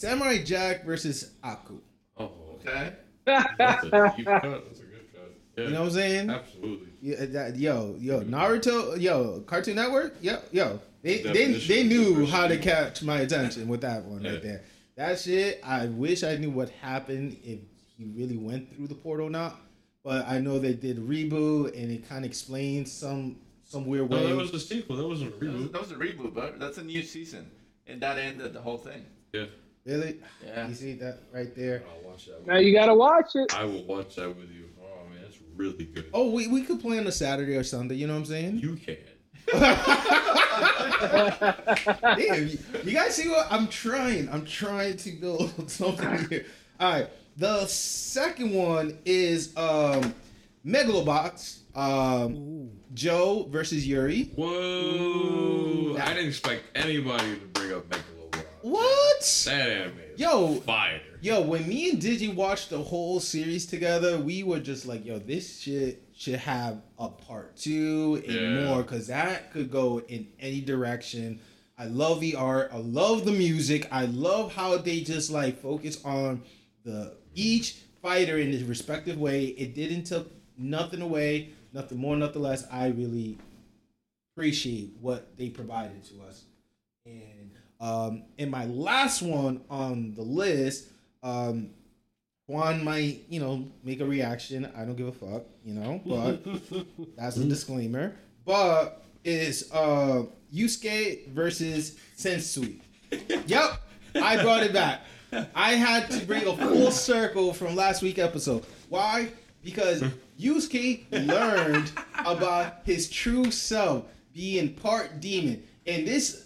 Samurai Jack versus Aku. Oh, okay. that's a deep cut. That's a good cut. Yeah, You know what I'm saying? absolutely. Yeah, uh, that, yo, yo, mm-hmm. Naruto, yo, Cartoon Network, yo, yo, they they, they knew how to catch my attention with that one Yeah. right there. That shit, I wish I knew what happened if he really went through the portal or not. But I know they did reboot and it kind of explains some some weird No, way. that was a sequel. That wasn't a That was, reboot. that was a reboot, but that's a new season, and that ended the whole thing. Yeah, really? Yeah. You see that right there? I'll watch that. Now you gotta watch it. I will watch that with you. Oh man, that's really good. Oh, we, we could play on a Saturday or Sunday. You know what I'm saying? You can. Damn, you, you guys see what I'm trying? I'm trying to build something here. All right, the second one is um, Megalobox. Um, Joe versus Yuri. Whoa! I didn't expect anybody to bring up Megalobox. What? That anime. Yo, fire. yo, when me and Digi watched the whole series together, we were just like, yo, this shit should have a part two and Yeah. more because that could go in any direction. I love the art. I love the music. I love how they just like focus on the each fighter in his respective way. It didn't take nothing away, nothing more, nothing less. I really appreciate what they provided to us. And um, in my last one on the list, um, Juan might, you know, make a reaction. I don't give a fuck, you know, but that's a disclaimer. But is uh Yusuke versus Sensui. yep, I brought it back. I had to bring a full circle from last week episode. Why? Because Yusuke learned about his true self being part demon. And this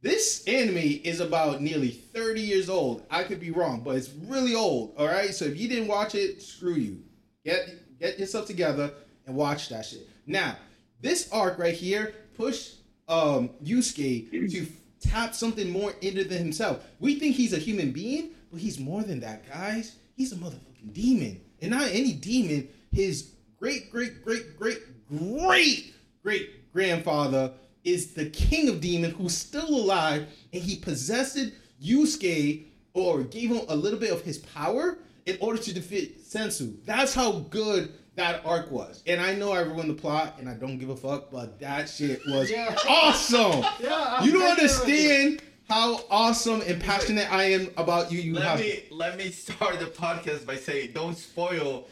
this anime is about nearly 30 years old. I could be wrong, but it's really old. All right. So if you didn't watch it, screw you. Get get yourself together and watch that shit. Now, this arc right here push um Yusuke to tap something more into than himself. We think he's a human being, but he's more than that, guys. He's a motherfucking demon, and not any demon. His great great great great great great grandfather is the king of demons who's still alive, and he possessed Yusuke or gave him a little bit of his power in order to defeat Sensui. That's how good that arc was. And I know I ruined the plot, and I don't give a fuck, but that shit was Yeah. awesome. Yeah, I'm you don't right there with understand how awesome and passionate I am about you. You Let have me let me start the podcast by saying don't spoil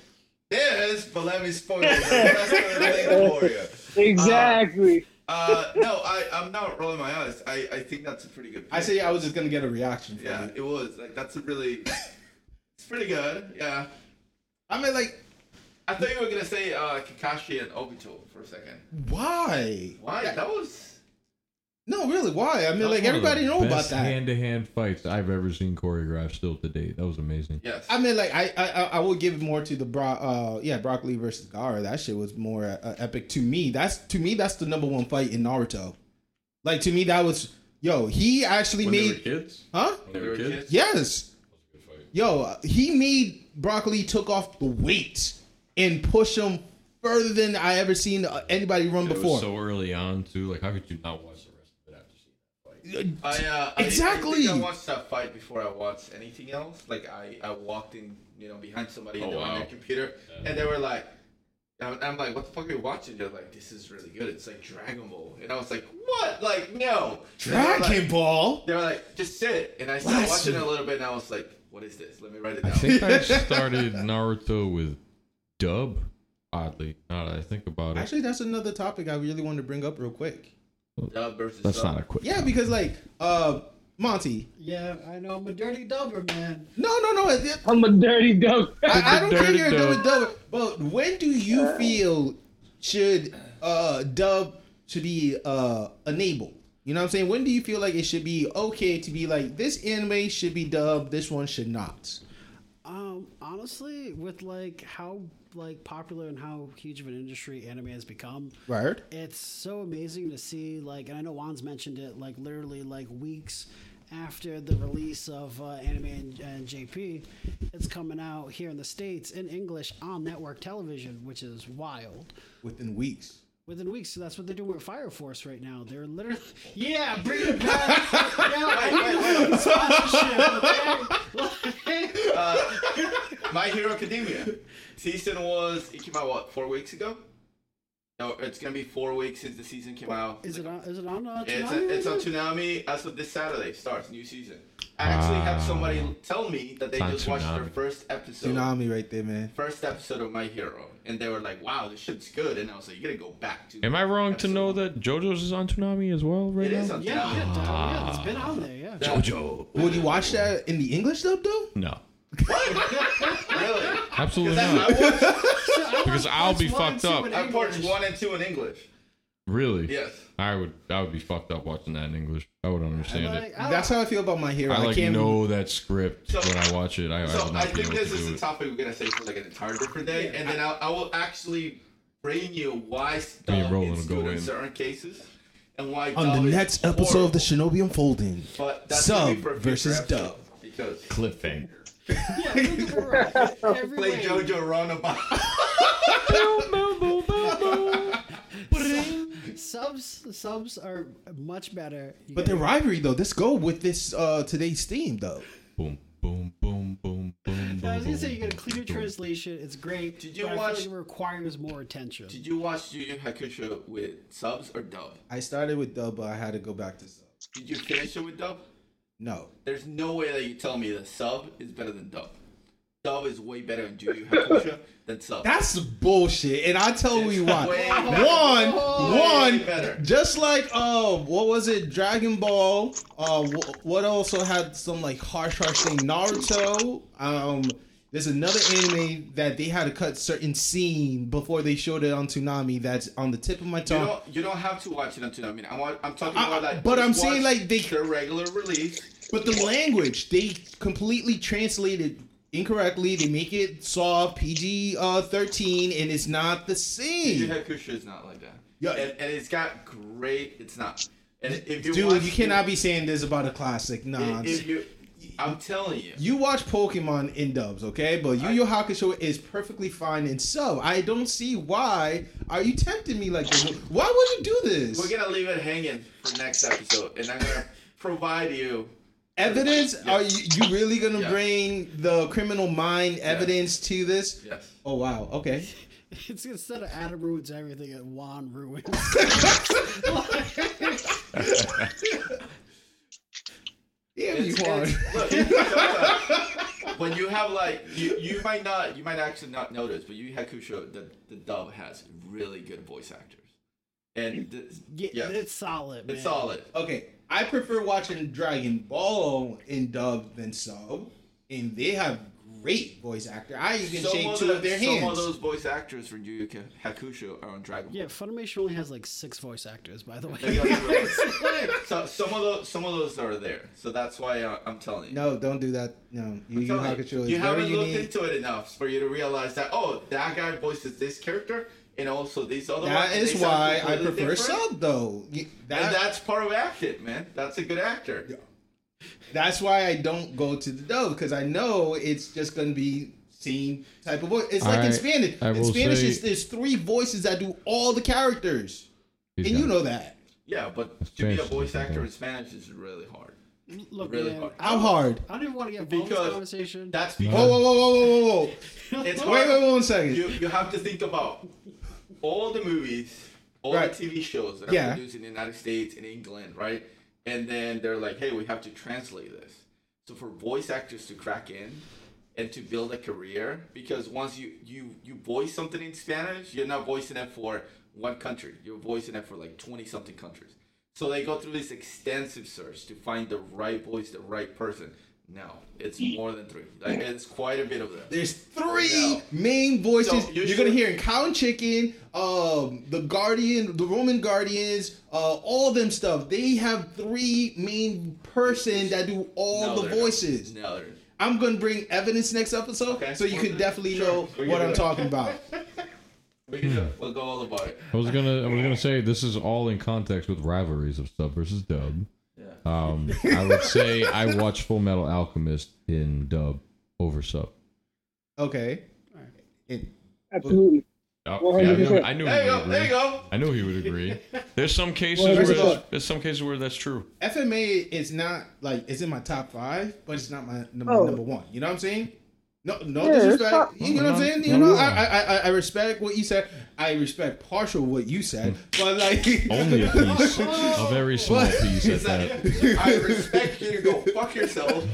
this, but let me spoil the rest of uh, the thing for you. Exactly. Uh, no, I I'm not rolling my eyes. I I think that's a pretty good. I say I was just gonna get a reaction from Yeah, you. it was like that's a really. It's pretty good. Yeah, I mean, like, I thought you were gonna say uh, Kakashi and Obito for a second. why? Why? That was. No, really, why? I mean, That like everybody the know about that. hand-to-hand fights I've ever seen choreographed still to date. That was amazing. Yes. I mean, like I, I, I- I would give it more to the bro, uh, yeah, Brock Lee versus Gaara. That shit was more uh, epic to me. That's to me, that's the number one fight in Naruto. Like to me, that was yo. He actually When they were made, kids? huh? When they They were were kids? kids? Yes, yo. uh, He made Brock Lee took off the weight and push him further than I ever seen uh, anybody run It before. was so early on too. Like, how could you not watch the rest of it after seeing that fight? I, uh, Exactly. I, think I watched that fight before I watched anything else. Like I, I walked in, you know, behind somebody Oh, on wow. their computer, and they were like, I'm, I'm like, what the fuck are you watching? They're like, this is really good. It's like Dragon Ball, and I was like, what? Like no. And they Dragon like- Ball. They were like, just sit, and I started Blasphemy. watching it a little bit, and I was like, what is this? Let me write it down. I down. think I started Naruto with dub. Oddly, now that I think about it, Actually, that's another topic I really wanted to bring up real quick. Dub versus that's sub. not a quick. Yeah, because like, uh, Monty. Yeah, I know. I'm a dirty dubber, man. No, no, no. it- I'm a dirty dog. I, I don't Dirty think you're a dub. dub dub, but when do you feel should uh dub should be uh enabled? You know what I'm saying? When do you feel like it should be okay to be like this anime should be dubbed, this one should not? Um, honestly, with like how like popular and how huge of an industry anime has become, Right? it's so amazing to see like and i know juan's mentioned it like literally like weeks after the release of uh, anime and, and jp it's coming out here in the states in english on network television which is wild Within weeks. Within weeks so that's what they're doing with fire force right now they're literally yeah bring it back yeah, I need sponsorship, okay? Uh, My Hero Academia season was it came out what four weeks ago? No, it's gonna be four weeks since the season came out. is it on is it on uh, It's, Toonami? it's on Toonami as of this Saturday. Starts new season. I actually had um, somebody tell me that they It's just watched their first episode, Toonami right there, man. first episode of My Hero, and they were like, "Wow, this shit's good." And I was like, "You gotta go back to." Am I wrong to episode know one." that JoJo's is on Toonami as well right It now? is on yeah, Toonami? yeah, yeah, it's ah. been on there, yeah. JoJo. Would you watch that in the English dub though? No, Really? absolutely I not. watched, Because I'll be Parts one and fucked up. in I watched one and two in English. Really? Yes. I would. I would be fucked up watching that in English. I would understand Like, it. I- That's how I feel about my hero. I I, like can't know that script So- when I watch it. I, I So would I be think able this to is a topic we're gonna say for like an entire different day, and then I'll, I will actually bring you why Me stuff is good in in. certain cases, and why on the is next episode of the. Shinobi Unfolding. But that's gonna be Sub for a future versus dub. Because Cliffhanger. Yeah, think of it right. Every play. JoJo Roundabout. subs subs are much better. You But get- the rivalry though, let's go with this uh today's theme though. Boom, boom, boom, boom, boom. I was gonna boom, say you get a boom, cleaner boom. translation. It's great. Did you but I feel watch- like it requires more attention. Did you watch Yu Yu Hakusho with subs or dub? I started with dub, but I had to go back to sub. Did you finish it with dub? No. There's no way that you tell me that sub is better than dub. Dub is way better in Yu Hakusho than sub. That's bullshit, and I tell It's you why. One, one, better. just like uh, what was it? Dragon Ball. Uh, what also had some like harsh, harsh thing? Naruto. Um, there's another anime that they had to cut certain scene before they showed it on Toonami. That's on the tip of my You tongue. don't, you don't have to watch it on Toonami. I mean, I'm, I'm talking I- about like. but I'm saying, like, they- their regular release. But the language they completely translated incorrectly. They make it soft, PG uh, 13, and it's not the Yu same. Hakusho is not like that. Yeah. And, and it's got great. It's not. And if you Dude, watch you cannot be saying this about a classic. Nah. If, you, I'm telling you. You watch Pokemon in dubs, okay? But Yu Yu Hakusho is perfectly fine in sub. I don't see why are you tempting me like this. Why would you do this? We're gonna leave it hanging for next episode, and I'm gonna provide you. Evidence? Yeah. Are you, you really gonna Yeah. bring the criminal mind evidence to this? Yes. Oh wow. Okay. It's instead of Adam ruins everything, and Juan ruins. Yeah, It's- you are. it's- look, sometimes when you have like you, you might not you might actually not notice, but Yu Yu Hakusho the the dub has really good voice actors, and this, yeah, yeah, it's solid. it's man. solid. Okay, I prefer watching Dragon Ball in dub than sub, and they have great voice actor. I even Some shake two of their some hands. of those voice actors from Yu Yu Hakusho are on Dragon Ball. Yeah, Funimation only has like six voice actors, by the way. You gotta realize- so some of those some of those are there, so that's why I, I'm telling you. No, don't do that. No, Yu Yu telling Hakusho you, is you haven't looked into it enough for you to realize that oh that guy voices this character and also these other That ones. is why I prefer different. sub, though. You- And that's part of acting, man. That's a good actor. that's why I don't go to the dub because I know it's just going to be same type of voice. It's like in Spanish. I in Spanish, say- it's, there's three voices that do all the characters, He's and you got- know that. Yeah, but That's to be a voice actor in Spanish is really hard. Look, Really man, hard. I How hard? I don't even want to get involved in this conversation. That's Whoa, because whoa, whoa, whoa, whoa, whoa, whoa! it's Wait, wait, wait, one second. You you have to think about all the movies, all Right. the TV shows that Yeah. are produced in the United States and England, right? And then they're like, hey, we have to translate this. So for voice actors to crack in and to build a career, because once you you you voice something in Spanish, you're not voicing it for one country. You're voicing it for like twenty something countries. So they go through this extensive search to find the right voice, the right person. No, it's more than three. Like, it's quite a bit of them. There's three No. main voices So you you are gonna hear in Cow and Chicken, um, the Guardian, the Roman Guardians, uh, all them stuff. They have three main person that do all No, the they're not. voices. No, they're I'm gonna bring evidence next episode, Okay. so you can definitely Sure. know We can what I'm it. talking about. We can do. We'll go all about it. I was gonna I was gonna say this is all in context with rivalries of sub versus dub. Yeah. Um, I would say I watch Full Metal Alchemist in dub over sub. Okay. And- Absolutely. Oh, yeah, I knew, I knew There he you would go. agree. There you go. I knew he would agree. There's some cases Well, where that's, there's some cases where that's true. FMA is not like it's in my top five, but it's not my number, Oh. number one. You know what I'm saying? No, no Yeah, disrespect. top- You know what I'm saying? You No, know, no. I, I, I, I respect what you said. I respect partial what you said, but like Only a piece, a very small What? piece at It's like, that. I respect you to go fuck yourself.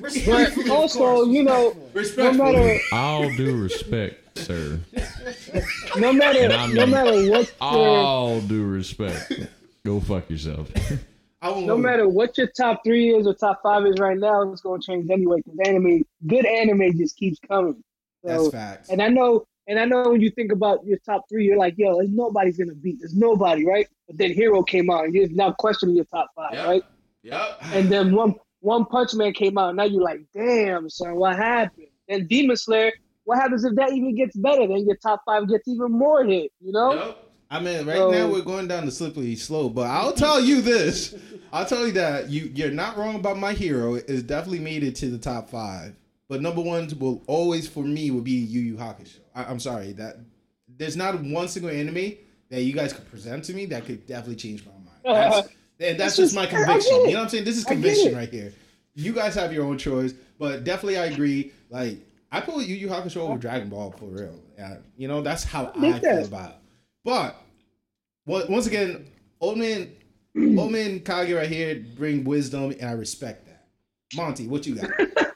But also, you know, no matter All due respect, sir. no matter And I no matter what your, All due respect. Go fuck yourself. No matter what your top three is or top five is right now, it's gonna change anyway because anime, good anime just keeps coming. That's So, facts. and I know, and I know when you think about your top three, you're like, yo, there's nobody's gonna beat. There's nobody, right? But then Hero came out, and you're now questioning your top five, Yeah. right? Yep. And then one One Punch Man came out, and now you're like, damn, son, what happened? And Demon Slayer, what happens if that even gets better? Then your top five gets even more hit, you know? Yep. I mean, right So- now we're going down the slippery slope, but I'll tell you this. I'll tell you that you you're not wrong about my hero. It's definitely made it to the top five. But number one will always for me would be Yu Yu Hakusho. I, I'm sorry that there's not one single anime that you guys could present to me that could definitely change my mind. That's, and that's just just- my I- I conviction. You know what I'm saying? This is conviction right here. You guys have your own choice, but definitely I agree. Like I put Yu Yu Hakusho over Dragon Ball for real. Yeah, you know that's how I Make feel about. it. But on- once again, old man, old man Kage right here bring wisdom, and I respect that. Monty, what you got?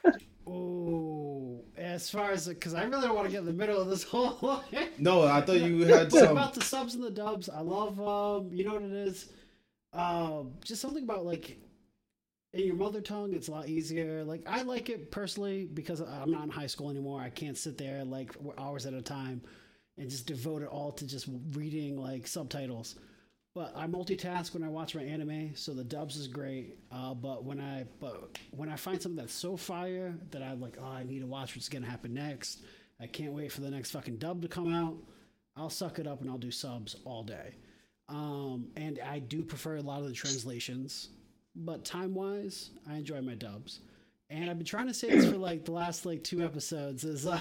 As far as because I really don't want to get in the middle of this whole. No, I thought you had some. about the subs and the dubs? I love um, you know what it is? Um, just something about like in your mother tongue, it's a lot easier. Like I like it personally because I'm not in high school anymore. I can't sit there like hours at a time and just devote it all to just reading like subtitles. But I multitask when I watch my anime, so the dubs is great. Uh, but when I but when I find something that's so fire that I'm like, oh, I need to watch what's gonna happen next. I can't wait for the next fucking dub to come out. I'll suck it up and I'll do subs all day. Um, and I do prefer a lot of the translations, but time wise, I enjoy my dubs. And I've been trying to say this for like the last like two episodes is uh,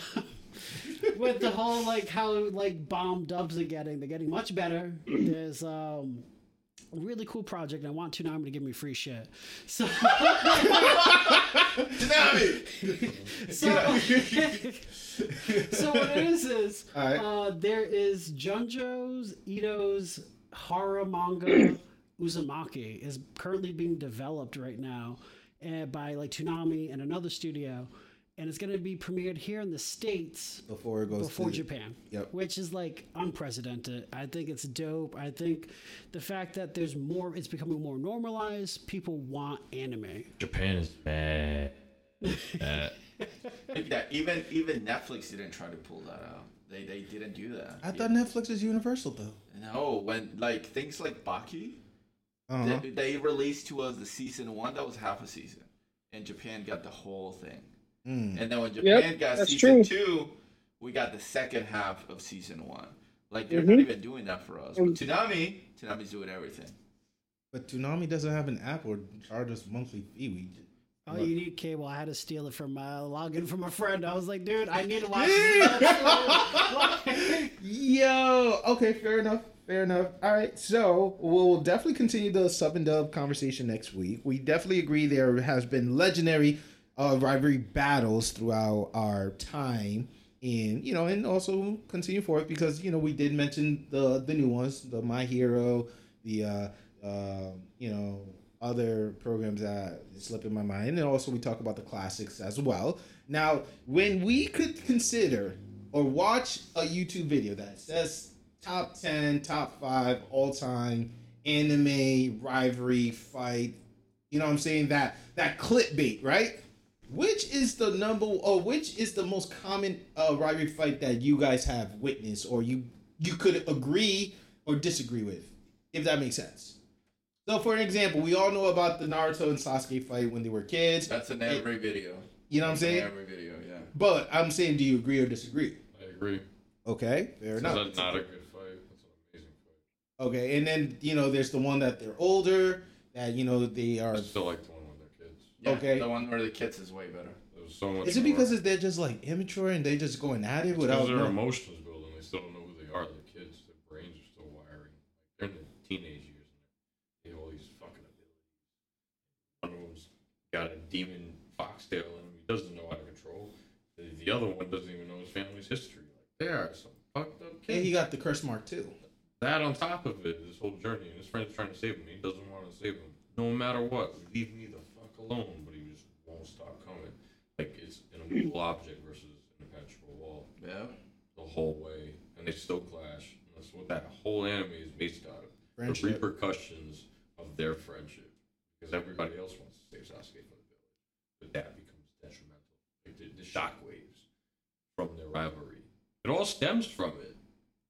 with the whole like how like bomb dubs are getting. They're getting much better. There's um a really cool project. I want to. and I want Toonami to give me free shit. So so, so what it is is right. Uh, there is Junji's Ito's horror manga Uzumaki is currently being developed right now uh, by like Toonami and another studio, and it's going to be premiered here in the states Before it goes before to Japan. Yep. Which is like unprecedented. I think it's dope. I think the fact that there's more, it's becoming more normalized. People want anime. Japan is bad. Bad. Yeah, even even Netflix didn't try to pull that out. They they didn't do that. I thought Netflix is universal though. No, when like things like Baki, Uh-huh. they, they released to us the season one that was half a season, and Japan got the whole thing. Mm. And then when Japan got that's season true. two, we got the second half of season one. Like they're Mhm. not even doing that for us. But And- Toonami, Toonami's doing everything. But Toonami doesn't have an app or charge us monthly fee. We Oh, you need cable. I had to steal it from my login from a friend. I was like, dude, I need to watch this. Yo, okay, fair enough. Fair enough. All right, so we'll definitely continue the sub and dub conversation next week. We definitely agree there has been legendary uh, rivalry battles throughout our time, and you know, and also continue forth because you know we did mention the the new ones, the My Hero, the uh, uh, you know other programs that slip in my mind, and also we talk about the classics as well. Now, when we could consider or watch a YouTube video that says top 10, top 5 all time anime rivalry fight, you know what I'm saying? That that clickbait, right? Which is the number or which is the most common uh, rivalry fight that you guys have witnessed or you you could agree or disagree with, if that makes sense? So, for an example, we all know about the Naruto and Sasuke fight when they were kids. That's in every video. You know what I'm saying? Every video, yeah. But I'm saying, do you agree or disagree? I agree. Okay, fair enough. That's not a good fight. That's an amazing fight. Okay, and then you know, there's the one that they're older, that you know they are. I still like the one with their kids. Yeah, Okay. The one where the kids is way better. It was so much. Is it more- because they're just like immature and they're just going at it It's without? because their no- emotions building. They still don't know who they are. They're kids. Their brains are still wiring. They're in the teenage years. And they have all these fucking abilities. One of them's got a demon foxtail in him. He doesn't know how to control. The, the other one doesn't even know his family's history. Like they are some fucked up And he got the curse mark too. That on top of it, this whole journey, and his friend's trying to save him. He doesn't want to save him, no matter what. Leave me the fuck alone. But he just won't stop coming. Like it's an immovable object versus an impenetrable wall Yeah. the whole way, and they still clash. And that's what that whole anime is based out of. Friendship. The repercussions of their friendship, because everybody else wants to save Sasuke from the village, but that becomes detrimental. Like the, the shockwaves from their rivalry. It all stems from it.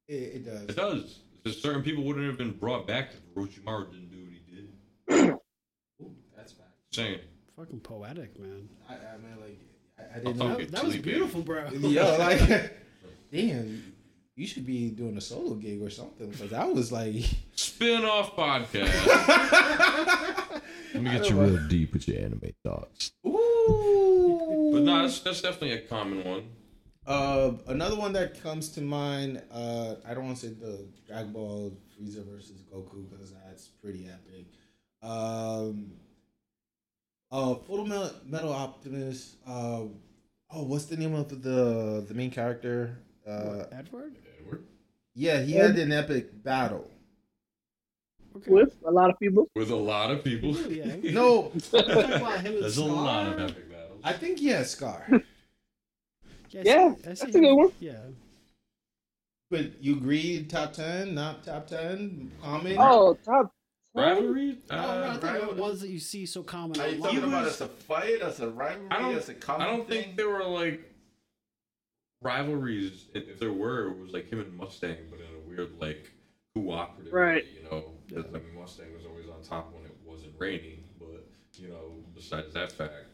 It, it does. It does. Because certain people wouldn't have been brought back if Orochimaru didn't do what he did. Ooh, that's bad. Saying. Fucking poetic, man. I, I mean, like, I, I didn't know. That, that was beautiful, bro. Yo, like, damn, you should be doing a solo gig or something because I was like, Spin off podcast. Let me get you real deep with your anime thoughts. ooh. But no, that's, that's definitely a common one. Uh, another one that comes to mind, uh, I don't want to say the Dragon Ball Frieza versus Goku because that's pretty epic. Um, uh, Full Metal, Metal Optimus. Uh, oh, what's the name of the the main character? Uh, Edward? Edward. yeah, he had an epic battle. Okay. with a lot of people. With a lot of people. Yeah. No, Talk about him and There's a lot of epic battles. I think he has Scar. Yeah, I Yeah, see- that's a good one. Yeah. But you agree, top ten, not top ten, common. Oh, top. Rivalry? Oh, no, I Uh, think rival- the ones that you see so common. Are you talking about as a fight, as a rivalry, I don't, as a common I don't thing? think there were like rivalries. If if there were, it was like him and Mustang, but in a weird like cooperative Right. way, you know. 'Cause, I mean, Mustang was always on top when it wasn't raining, but you know, besides that fact,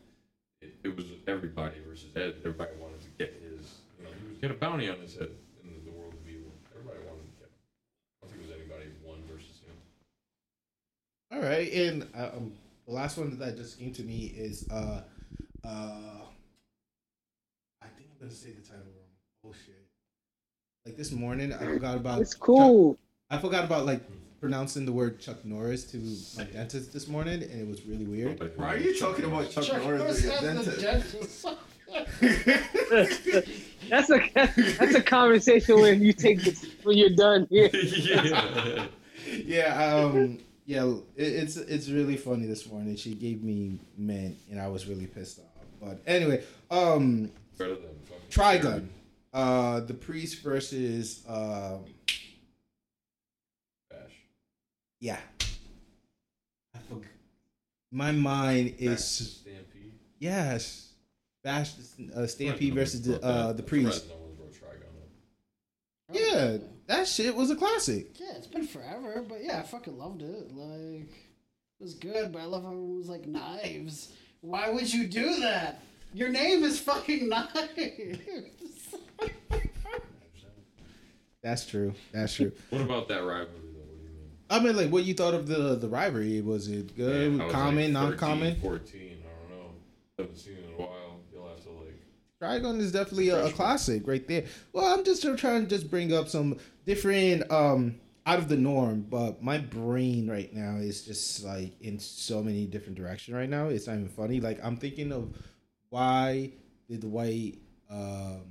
it, it was everybody versus Ed. Everybody wanted to get his, you know, he was get a bounty on his head in the world of evil. Everybody wanted to get him. I don't think there was anybody one versus him. All right, and uh, um, the last one that just came to me is uh, uh, I think I'm gonna say the title wrong. Oh shit! Like this morning, I forgot about. It's cool. Chuck- I forgot about like pronouncing the word Chuck Norris to my dentist this morning, and it was really weird. Nobody Why are you talking about. Chuck, Chuck Norris Norris as your has the dentist? dentist. That's a that's a conversation when you take this when you're done here. yeah. yeah, um, yeah, it, it's it's really funny this morning. She gave me mint, and I was really pissed off. But anyway, um, Better than Trigun, uh, the priest versus, uh, Vash. yeah, I forgot. My mind is Stampede. yes, Vash uh, Stampede No versus the uh, the priest. surprised No one wrote Trigun up. Yeah, that shit was a classic. Yeah, it's been forever, but yeah, I fucking loved it. Like, it was good, but I love how it was like knives. Why would you do that? Your name is fucking knives. That's true. That's true. What about that rivalry though? What do you mean? I mean, like, what you thought of the the rivalry? Was it good, Yeah, I was common, like 13, non-common? 14, I don't know. Haven't seen it in a while. You'll have to like. Trigun is definitely a, a classic right there. Well, I'm just trying to just bring up some different, um, out of the norm. But my brain right now is just like in so many different directions right now. It's not even funny. Like I'm thinking of why did the white um,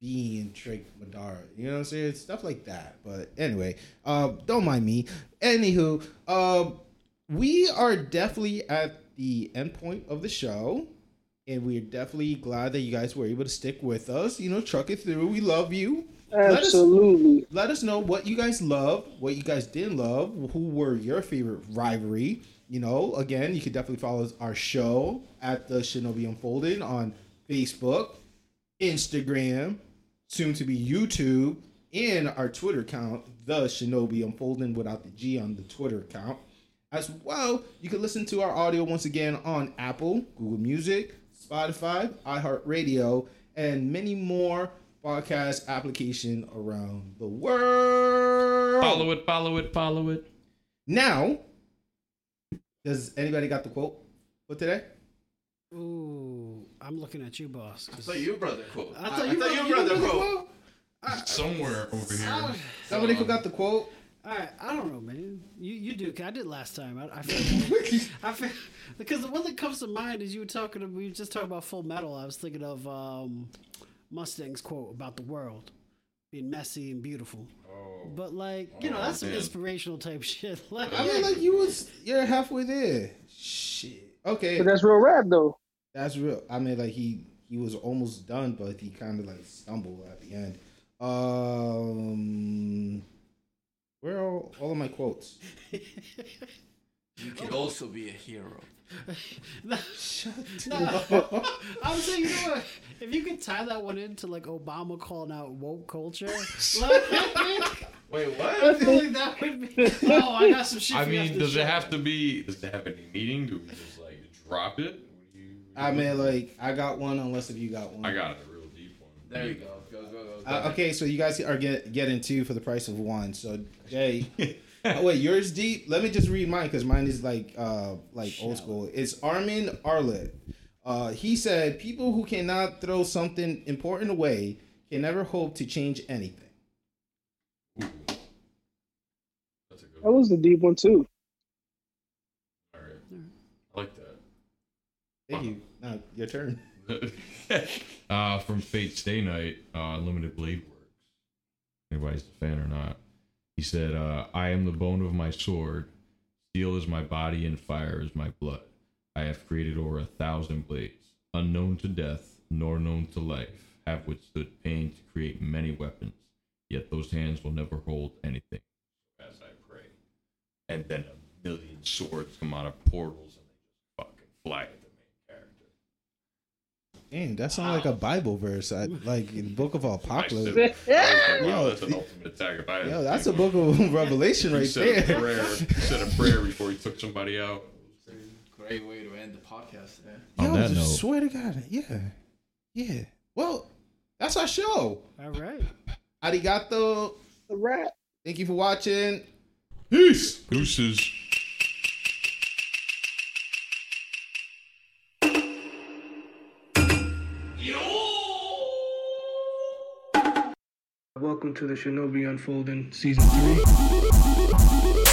being trick Madara? You know what I'm saying? Stuff like that. But anyway, uh, don't mind me. Anywho, um, we are definitely at the end point of the show and we're definitely glad that you guys were able to stick with us. You know, truck it through. We love you. Let us Absolutely. let us know what you guys love, what you guys didn't love, who were your favorite rivalry. You know, again, you could definitely follow our show at the Shinobi Unfolded on Facebook, Instagram, soon to be YouTube, and our Twitter account, the Shinobi Unfolding without the G on the Twitter account. As well, you can listen to our audio once again on Apple, Google Music, Spotify, iHeartRadio, and many more podcast application around the world. Follow it, follow it, follow it. Now, does anybody got the quote for today? Ooh, I'm looking at you, boss. I thought you brought the quote. I thought you brought- you you brought the brought quote. Somewhere over here. Somebody forgot the quote. All right, I don't know, man. You you do. 'cause I did last time. I, I feel, I feel because the one that comes to mind is you were talking. We were just talking about Full Metal. I was thinking of um, Mustang's quote about the world being messy and beautiful. Oh. But like, you know, Oh, that's some inspirational type shit. Like, I mean, like you was you're halfway there. Shit. Okay, But that's real rap though. that's real. I mean, like he he was almost done, but he kind of like stumbled at the end. Um, where are all, all of my quotes? You can also be a hero. Shut No. I'm saying, you know what? If you could tie that one into like Obama calling out woke culture, like, Wait, I what? feel like that would be. Oh, I got some shit. I for you after mean, does show. it have to be? Does it have any meaning? Do we just like drop it? What you, I mean, like I got one, unless if you got one. I got a real deep one. There you go. Uh, okay, so you guys are get getting two for the price of one. So Jay, oh, wait, yours deep. Let me just read mine because mine is like uh like old school. It's Armin Arlert. Uh, he said, "People who cannot throw something important away can never hope to change anything." Ooh. That's a good That one. was the deep one too. All right. I like that. Thank you. Now your turn. uh, from Fate Stay Night, uh, Limited Blade Works. Anybody's a fan or not? He said, uh, "I am the bone of my sword. Steel is my body, and fire is my blood. I have created over a thousand blades, unknown to death, nor known to life, have withstood pain to create many weapons. Yet those hands will never hold anything, as I pray." And then a million swords come out of portals, and they just fucking fly at the main character. Dang, that sounds like a Bible verse. I, like in the Book of Apocalypse. said- I was like, wow, Yo, that's an ultimate attack. If Yo, that's a book of Revelation He right said a there. prayer. He said a prayer before he took somebody out. Great way to end the podcast today. On Yo, that just note- swear to God, yeah, yeah. Well, that's our show. All right. Arigato. The rap. Thank you for watching. Peace. Gooses. Welcome to the Shinobi Unfolding Season 3.